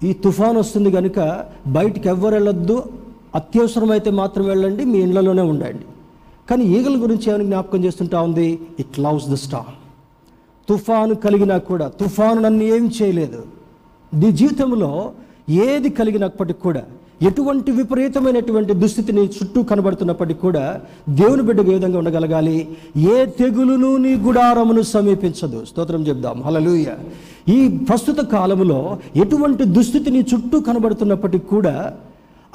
ఈ తుఫాన్ వస్తుంది కనుక బయటికి ఎవ్వరు వెళ్ళొద్దు అత్యవసరమైతే మాత్రం వెళ్ళండి మీ ఇళ్ళలోనే ఉండండి. కానీ ఈగల గురించి ఏమైనా జ్ఞాపకం చేస్తుంటా ఉంది? ఇట్ లవ్స్ ద స్టార్ తుఫాను కలిగినా కూడా తుఫాను నన్ను ఏం చేయలేదు. నీ జీవితంలో ఏది కలిగినప్పటికి కూడా ఎటువంటి విపరీతమైనటువంటి దుస్థితిని చుట్టూ కనబడుతున్నప్పటికీ కూడా దేవుని బిడ్డకు ఏ విధంగా ఉండగలగాలి? ఏ తెగులును నీ గుడారమును సమీపించదు. స్తోత్రం చెప్దాం. హలలుయ ఈ ప్రస్తుత కాలంలో ఎటువంటి దుస్థితిని చుట్టూ కనబడుతున్నప్పటికీ కూడా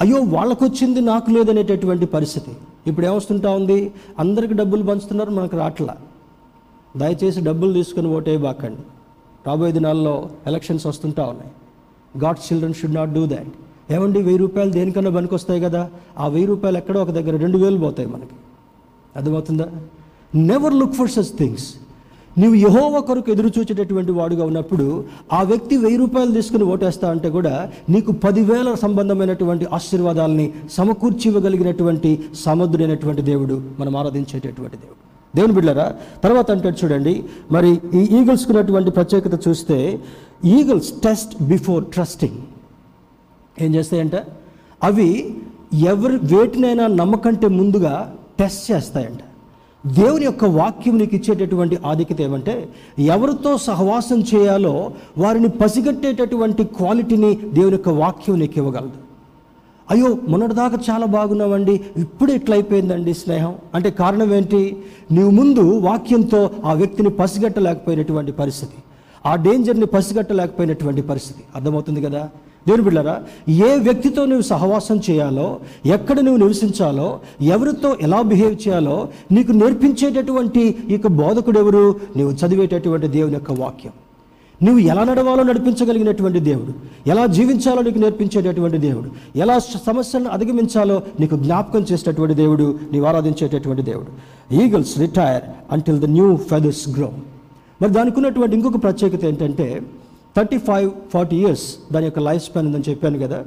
అయ్యో వాళ్ళకొచ్చింది నాకు లేదనేటటువంటి పరిస్థితి. ఇప్పుడు ఏమొస్తుంటా ఉంది? అందరికి డబ్బులు పంచుతున్నారు మనకు రాట్లా. దయచేసి డబ్బులు తీసుకుని ఓటేయబాకండి రాబోయే దినాల్లో ఎలక్షన్స్ వస్తుంటా ఉన్నాయి. God children should not do that. ఏమండి వెయ్యి రూపాయలు దేనికన్నా పనికొస్తాయి కదా? ఆ వెయ్యి రూపాయలు ఎక్కడో ఒక దగ్గర రెండు వేలు పోతాయి మనకి. అర్థమవుతుందా? Never look for such things నువ్వు యహోవ కొరకు ఎదురు చూచేటటువంటి వాడుగా ఉన్నప్పుడు ఆ వ్యక్తి వెయ్యి రూపాయలు తీసుకుని ఓటేస్తా అంటే కూడా నీకు పదివేల సంబంధమైనటువంటి ఆశీర్వాదాలని సమకూర్చి ఇవ్వగలిగినటువంటి సముద్రుడైనటువంటి దేవుడు మనం ఆరాధించేటటువంటి దేవుడు. దేవుని బిడ్డరా తర్వాత అంటే చూడండి మరి ఈ ఈగల్స్కున్నటువంటి ప్రత్యేకత చూస్తే ఈగల్స్ టెస్ట్ బిఫోర్ ట్రస్టింగ్. ఏం చేస్తాయంట? అవి ఎవరి వేటినైనా నమ్మకంటే ముందుగా టెస్ట్ చేస్తాయంట. దేవుని యొక్క వాక్యం నీకు ఇచ్చేటటువంటి ఆధిక్యత ఏమంటే ఎవరితో సహవాసం చేయాలో వారిని పసిగట్టేటటువంటి క్వాలిటీని దేవుని యొక్క వాక్యం నీకు ఇవ్వగలదు. అయ్యో మొన్నటిదాకా చాలా బాగున్నావండి ఇప్పుడు ఎట్లా అయిపోయిందండి స్నేహం. అంటే కారణం ఏంటి? నీవు ముందు వాక్యంతో ఆ వ్యక్తిని పసిగట్టలేకపోయినటువంటి పరిస్థితి. ఆ డేంజర్ని పసిగట్టలేకపోయినటువంటి పరిస్థితి. అర్థమవుతుంది కదా? దేవుని బిళ్ళరా ఏ వ్యక్తితో నువ్వు సహవాసం చేయాలో ఎక్కడ నువ్వు నివసించాలో ఎవరితో ఎలా బిహేవ్ చేయాలో నీకు నేర్పించేటటువంటి ఈ యొక్క బోధకుడు ఎవరు? నువ్వు చదివేటటువంటి దేవుని యొక్క వాక్యం. నువ్వు ఎలా నడవాలో నడిపించగలిగినటువంటి దేవుడు. ఎలా జీవించాలో నీకు నేర్పించేటటువంటి దేవుడు. ఎలా సమస్యలను అధిగమించాలో నీకు జ్ఞాపకం చేసేటటువంటి దేవుడు. నీవు ఆరాధించేటటువంటి దేవుడు. Eagles retire until the new feathers grow మరి దానికి ఉన్నటువంటి ఇంకొక ప్రత్యేకత ఏంటంటే థర్టీ ఫైవ్ ఫార్టీ ఇయర్స్ దాని యొక్క లైఫ్ స్పాన్ ఉందని చెప్పాను కదా.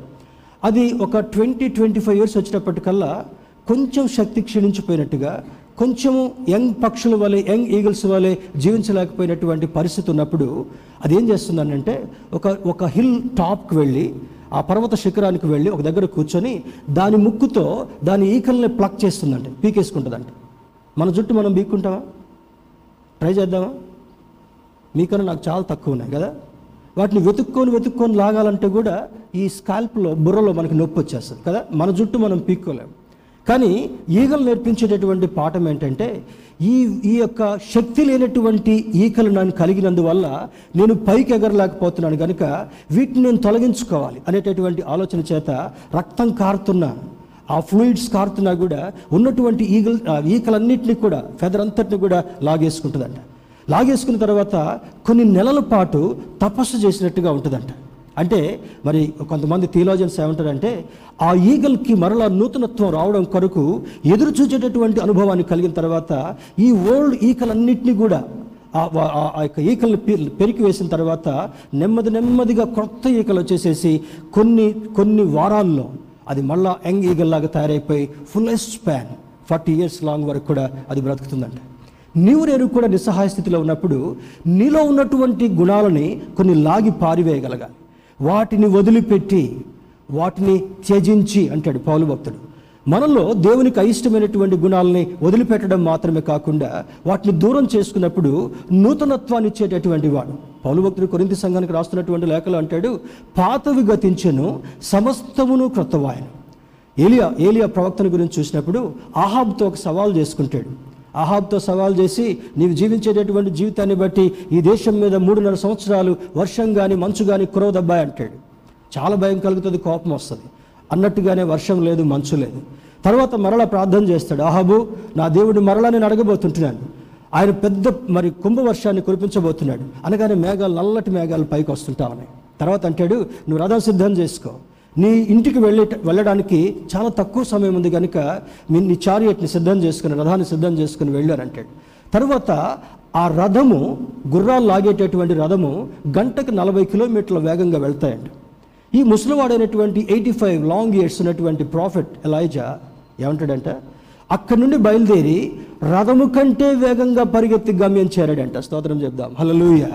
అది ఒక ట్వంటీ ట్వంటీ ఫైవ్ ఇయర్స్ వచ్చినప్పటికల్లా కొంచెం శక్తి క్షీణించిపోయినట్టుగా కొంచెము యంగ్ పక్షుల వలె యంగ్ ఈగల్స్ వలె జీవించలేకపోయినటువంటి పరిస్థితి ఉన్నప్పుడు అది ఏం చేస్తుందనంటే ఒక ఒక హిల్ టాప్కి వెళ్ళి ఆ పర్వత శిఖరానికి వెళ్ళి ఒక దగ్గర కూర్చొని దాని ముక్కుతో దాని ఈకల్ని ప్లక్ చేస్తుందంట పీకేసుకుంటుందంట. మన జుట్టు మనం బీక్కుంటామా ట్రై చేద్దామా? మీకన్నా నాకు చాలా తక్కువ ఉన్నాయి కదా. వాటిని వెతుక్కొని వెతుక్కొని లాగాలంటే కూడా ఈ స్కాల్ప్లో బుర్రలో మనకి నొప్పి వచ్చేస్తుంది కదా? మన జుట్టు మనం పీక్కోలేం. కానీ ఈగలు నేర్పించేటటువంటి పాఠం ఏంటంటే ఈ ఈ యొక్క శక్తి లేనటువంటి ఈకలు నన్ను కలిగినందువల్ల నేను పైకి ఎగరలేకపోతున్నాను కనుక వీటిని నేను తొలగించుకోవాలి అనేటటువంటి ఆలోచన చేత రక్తం కారుతున్నా. ఆ ఫ్లూయిడ్స్ కారుతున్నా కూడా ఉన్నటువంటి ఈగల్ ఈకలన్నింటినీ కూడా ఫెదర్ అంతటిని కూడా లాగేసుకుంటుందంట. లాగేసుకున్న తర్వాత కొన్ని నెలల పాటు తపస్సు చేసినట్టుగా ఉంటుందంట. అంటే మరి కొంతమంది థియోలాజియన్స్ ఏమంటారంటే ఆ ఈగల్కి మరలా నూతనత్వం రావడం కొరకు ఎదురు చూచేటటువంటి అనుభవాన్ని కలిగిన తర్వాత ఈ ఓల్డ్ ఈకలన్నింటినీ కూడా ఆ ఆ- యొక్క ఈకలను పెరికి వేసిన తర్వాత నెమ్మది నెమ్మదిగా కొత్త ఈకలు వచ్చేసేసి కొన్ని కొన్ని వారాల్లో అది మళ్ళా యంగ్ ఈగల్ లాగా తయారైపోయి fullest span forty years long వరకు కూడా అది బ్రతుకుతుందంట. నీవు నేను కూడా నిస్సహాయ స్థితిలో ఉన్నప్పుడు నీలో ఉన్నటువంటి గుణాలని కొన్ని లాగి పారివేయగలగా వాటిని వదిలిపెట్టి వాటిని త్యజించి అంటాడు పౌలు భక్తుడు. మనలో దేవునికి అయిష్టమైనటువంటి గుణాలని వదిలిపెట్టడం మాత్రమే కాకుండా వాటిని దూరం చేసుకున్నప్పుడు నూతనత్వాన్ని ఇచ్చేటటువంటి వాడు. పౌలు భక్తుడు కొరింతి సంఘానికి రాస్తున్నటువంటి లేఖలు అంటాడు పాతవి గతించను సమస్తమును క్రొత్తవాయను. ఏలియా ఏలియా ప్రవక్తను గురించి చూసినప్పుడు ఆహాబ్తో ఒక సవాల్ చేసుకుంటాడు. ఆహాబ్తో సవాల్ చేసి నీవు జీవించేటటువంటి జీవితాన్ని బట్టి ఈ దేశం మీద మూడున్నర సంవత్సరాలు వర్షం కానీ మంచు కానీ కురవదబ్బాయి అంటాడు. చాలా భయం కలుగుతుంది కోపం వస్తుంది. అన్నట్టుగానే వర్షం లేదు మంచు లేదు. తర్వాత మరలా ప్రార్థన చేస్తాడు. ఆహాబు నా దేవుడు మరలా నేను అడగబోతుంటున్నాను. ఆయన పెద్ద మరి కుంభవర్షాన్ని కురిపించబోతున్నాడు. అనగానే మేఘాలు నల్లటి మేఘాలు పైకి వస్తుంటా ఉన్నాయి తర్వాత అంటాడు నువ్వు రథం సిద్ధం చేసుకో. నీ ఇంటికి వెళ్ళే వెళ్ళడానికి చాలా తక్కువ సమయం ఉంది కనుక మీ నీ చారియట్ని సిద్ధం చేసుకుని రథాన్ని సిద్ధం చేసుకుని వెళ్ళారంటాడు తర్వాత ఆ రథము గుర్రాలు లాగేటటువంటి రథము గంటకు నలభై కిలోమీటర్ల వేగంగా వెళ్తాయండి ఈ ముసలివాడైనటువంటి ఎయిటీ ఫైవ్ లాంగ్ ఇయర్స్ ఉన్నటువంటి ప్రాఫిట్ ఎలైజా ఏమంటాడంట? అక్కడి నుండి బయలుదేరి రథము కంటే వేగంగా పరిగెత్తి గమ్యం చేరాడంట. స్తోత్రం చెప్దాం. హల్లెలూయా.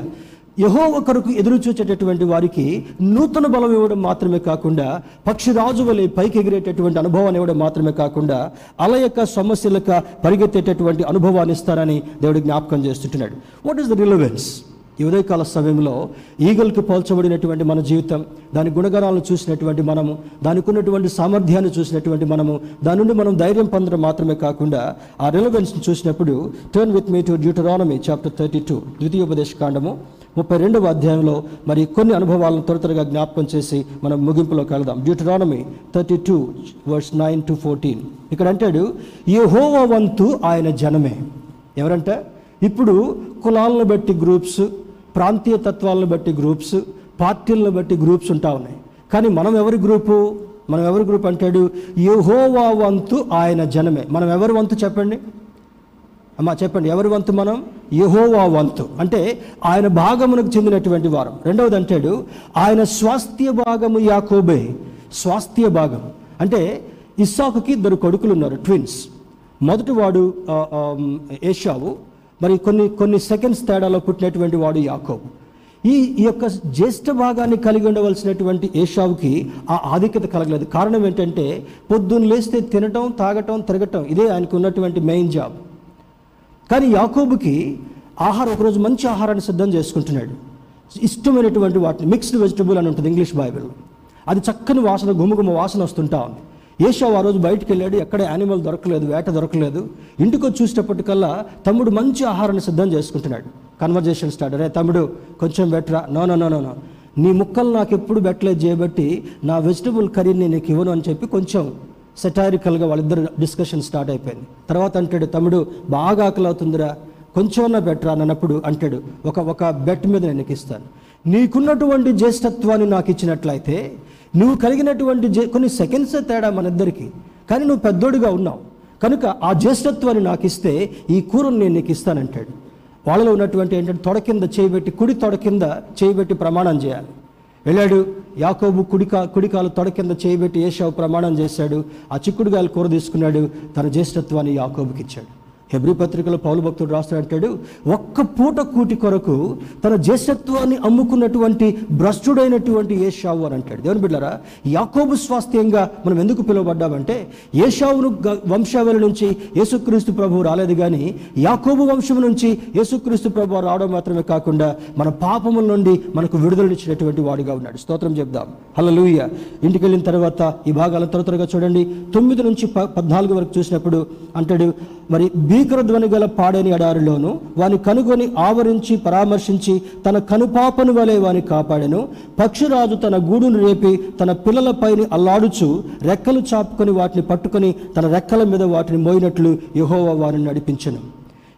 ఎహో ఒకరికి ఎదురు చూచేటటువంటి వారికి నూతన బలం ఇవ్వడం మాత్రమే కాకుండా పక్షిరాజు వలె పైకి ఎగిరేటటువంటి అనుభవాన్ని ఇవ్వడం మాత్రమే కాకుండా అలా యొక్క సమస్యలకు పరిగెత్తేటటువంటి అనుభవాన్ని ఇస్తారని దేవుడు జ్ఞాపకం చేస్తుంటున్నాడు. వాట్ ఈస్ ద రిలవెన్స్ ఈ ఉదయకాల సమయంలో ఈగల్కి పోల్చబడినటువంటి మన జీవితం దాని గుణగణాలను చూసినటువంటి మనము దానికి ఉన్నటువంటి సామర్థ్యాన్ని చూసినటువంటి మనము దాని నుండి మనం ధైర్యం పొందడం మాత్రమే కాకుండా ఆ రిలవెన్స్ని చూసినప్పుడు turn with me to Deuteronomy chapter thirty two ద్వితీయోపదేశ కాండము ముప్పై రెండవ అధ్యాయంలో మరి కొన్ని అనుభవాలను త్వర త్వరగా జ్ఞాపకం చేసి మనం ముగింపులోకి వెళ్దాం. Deuteronomy thirty two verse nine to fourteen ఇక్కడ అంటాడు ఏ హోవ వంతు ఆయన జనమే. ఎవరంట? ఇప్పుడు కులాలను బట్టి గ్రూప్స్ ప్రాంతీయ తత్వాలను బట్టి గ్రూప్స్ పార్టీలను బట్టి గ్రూప్స్ ఉంటా ఉన్నాయి. కానీ మనం ఎవరి గ్రూపు? మనం ఎవరి గ్రూప్ అంటాడు యహోవా వంతు ఆయన జనమే. మనం ఎవరి వంతు చెప్పండి? అమ్మా చెప్పండి. ఎవరి వంతు మనం? యహోవా వంతు. అంటే ఆయన భాగమునకు చెందినటువంటి వారం. రెండవది అంటాడు ఆయన స్వాస్థ్య భాగము యాకోబే. స్వాస్థ్య భాగం. అంటే ఇస్సాకుకి ఇద్దరు కొడుకులు ఉన్నారు ట్విన్స్. మొదటివాడు ఏషావు. మరి కొన్ని కొన్ని సెకండ్స్ తేడాలో పుట్టినటువంటి వాడు యాకోబు. ఈ ఈ యొక్క జ్యేష్ఠ భాగాన్ని కలిగి ఉండవలసినటువంటి ఏషావుకి ఆ ఆధిక్యత కలగలేదు. కారణం ఏంటంటే పొద్దున్న లేస్తే తినటం తాగటం తిరగటం ఇదే ఆయనకు ఉన్నటువంటి మెయిన్ జాబ్ కానీ యాకోబుకి ఆహారం ఒకరోజు మంచి ఆహారాన్ని సిద్ధం చేసుకుంటున్నాడు. ఇష్టమైనటువంటి వాటిని మిక్స్డ్ వెజిటబుల్ అని ఉంటుంది ఇంగ్లీష్ బైబిల్ అది చక్కని వాసన గుమగుమ వాసన వస్తుంటా ఉంది. ఏషావు ఆ రోజు బయటికి వెళ్ళాడు ఎక్కడ యానిమల్ దొరకలేదు వేట దొరకలేదు. ఇంటికి వచ్చి చూసేటప్పటికల్లా తమ్ముడు మంచి ఆహారాన్ని సిద్ధం చేసుకుంటున్నాడు. కన్వర్జేషన్ స్టార్ట్ అరే తమ్ముడు కొంచెం బెటరా no no no no no నీ ముక్కలు నాకు ఎప్పుడు బెట్టలేదు చేయబట్టి నా వెజిటబుల్ కర్రీని నీకు ఇవ్వను అని చెప్పి కొంచెం సెటారికల్గా వాళ్ళిద్దరు డిస్కషన్ స్టార్ట్ అయిపోయింది. తర్వాత అంటాడు తమ్ముడు బాగా ఆకలి అవుతుందిరా కొంచెమన్నా బెటరా అన్నప్పుడు అంటాడు ఒక ఒక బెట్ మీద నేను ఇస్తాను. నీకున్నటువంటి జ్యేష్ఠత్వాన్ని నాకు ఇచ్చినట్లయితే నువ్వు కలిగినటువంటి జే- కొన్ని సెకండ్స్ తేడా మన ఇద్దరికి కానీ నువ్వు పెద్దోడుగా ఉన్నావు. కనుక ఆ జ్యేష్ఠత్వాన్ని నాకు ఇస్తే ఈ కూరను నేను నీకు ఇస్తానంటాడు. వాళ్ళలో ఉన్నటువంటి ఏంటంటే తొడ కింద చేయబెట్టి కుడి తొడ కింద చేయబెట్టి ప్రమాణం చేయాలి. వెళ్ళాడు యాకోబు కుడికా కుడికాలు తొడ కింద చేయబెట్టి ఏషావు ప్రమాణం చేశాడు. ఆ చిక్కుడుగాయలు కూర తీసుకున్నాడు తన జ్యేష్ఠత్వాన్ని యాకోబుకి ఇచ్చాడు హెబ్రి పత్రికలో పౌలు భక్తుడు రాస్తాడు ఒక్క పూట కూటి కొరకు తన జ్యేష్ఠత్వాన్ని అమ్ముకున్నటువంటి భ్రష్టుడైనటువంటి ఏషావు అని అంటాడు. దేవుని బిడ్డరా యాకోబు స్వాస్థ్యంగా మనం ఎందుకు పిలువబడ్డామంటే ఏషావును వంశావళి నుంచి యేసుక్రీస్తు ప్రభువు రాలేదు కానీ యాకోబు వంశం నుంచి యేసుక్రీస్తు ప్రభు రావడం మాత్రమే కాకుండా మన పాపముల నుండి మనకు విడుదలనిచ్చినటువంటి వాడుగా ఉన్నాడు. స్తోత్రం చెప్దాం. హల్లెలూయా. ఇంటికి వెళ్ళిన తర్వాత ఈ భాగాలను త్వర త్వరగా చూడండి. తొమ్మిది నుంచి పద్నాలుగు వరకు చూసినప్పుడు అంటాడు మరి బి ధ్వని గల పాడని ఎడారిలోను వాని కనుగొని ఆవరించి పరామర్శించి తన కనుపాపను వలె వాని కాపాడెను. పక్షిరాజు తన గూడును రేపి తన పిల్లలపైని అల్లాడుచు రెక్కలు చాపుకొని వాటిని పట్టుకొని తన రెక్కల మీద వాటిని మోయినట్లు యహోవా వారిని నడిపించెను.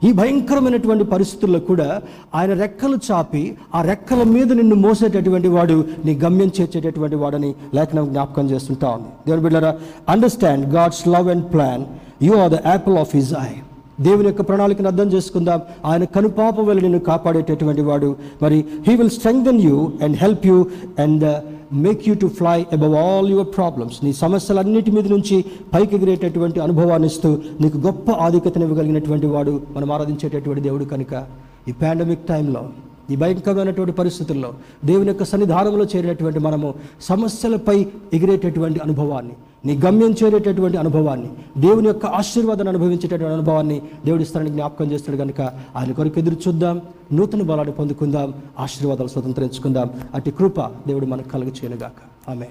ఈ భయంకరమైనటువంటి పరిస్థితుల్లో కూడా ఆయన రెక్కలు చాపి ఆ రెక్కల మీద నిన్ను మోసేటటువంటి వాడు నీ గమ్యం చేర్చేటటువంటి వాడని లేఖనం జ్ఞాపకం చేస్తుంటా ఉంది. దేవుని బిడ్డరా understand God's love and plan you are the apple of his eye దేవుని యొక్క ప్రణాళికను అర్థం చేసుకుందాం. ఆయన కనుపాప వల్ల నిన్ను కాపాడేటటువంటి వాడు. మరి he will strengthen you and help you and make you to fly above all your problems నీ సమస్యలన్నిటి మీద నుంచి పైకి ఎగిరేటటువంటి అనుభవాన్ని ఇస్తూ నీకు గొప్ప ఆధిక్యతను ఇవ్వగలిగినటువంటి వాడు. మనం ఆరాధించేటటువంటి దేవుడు కనుక ఈ పాండమిక్ టైంలో ఈ భయంకరమైనటువంటి పరిస్థితుల్లో దేవుని యొక్క సన్నిధానంలో చేరేటటువంటి మనము సమస్యలపై ఎగిరేటటువంటి అనుభవాన్ని నీ గమ్యం చేరేటటువంటి అనుభవాన్ని దేవుని యొక్క ఆశీర్వాదాన్ని అనుభవించేటటువంటి అనుభవాన్ని దేవుడి స్థానానికి జ్ఞాపకం చేస్తాడు కనుక ఆయన కొరకు ఎదురు చూద్దాం నూతన బలాన్ని పొందుకుందాం ఆశీర్వాదాలు స్వతంత్రించుకుందాం. అటు కృప దేవుడు మనకు కలుగు చేయనుగాక ఆమె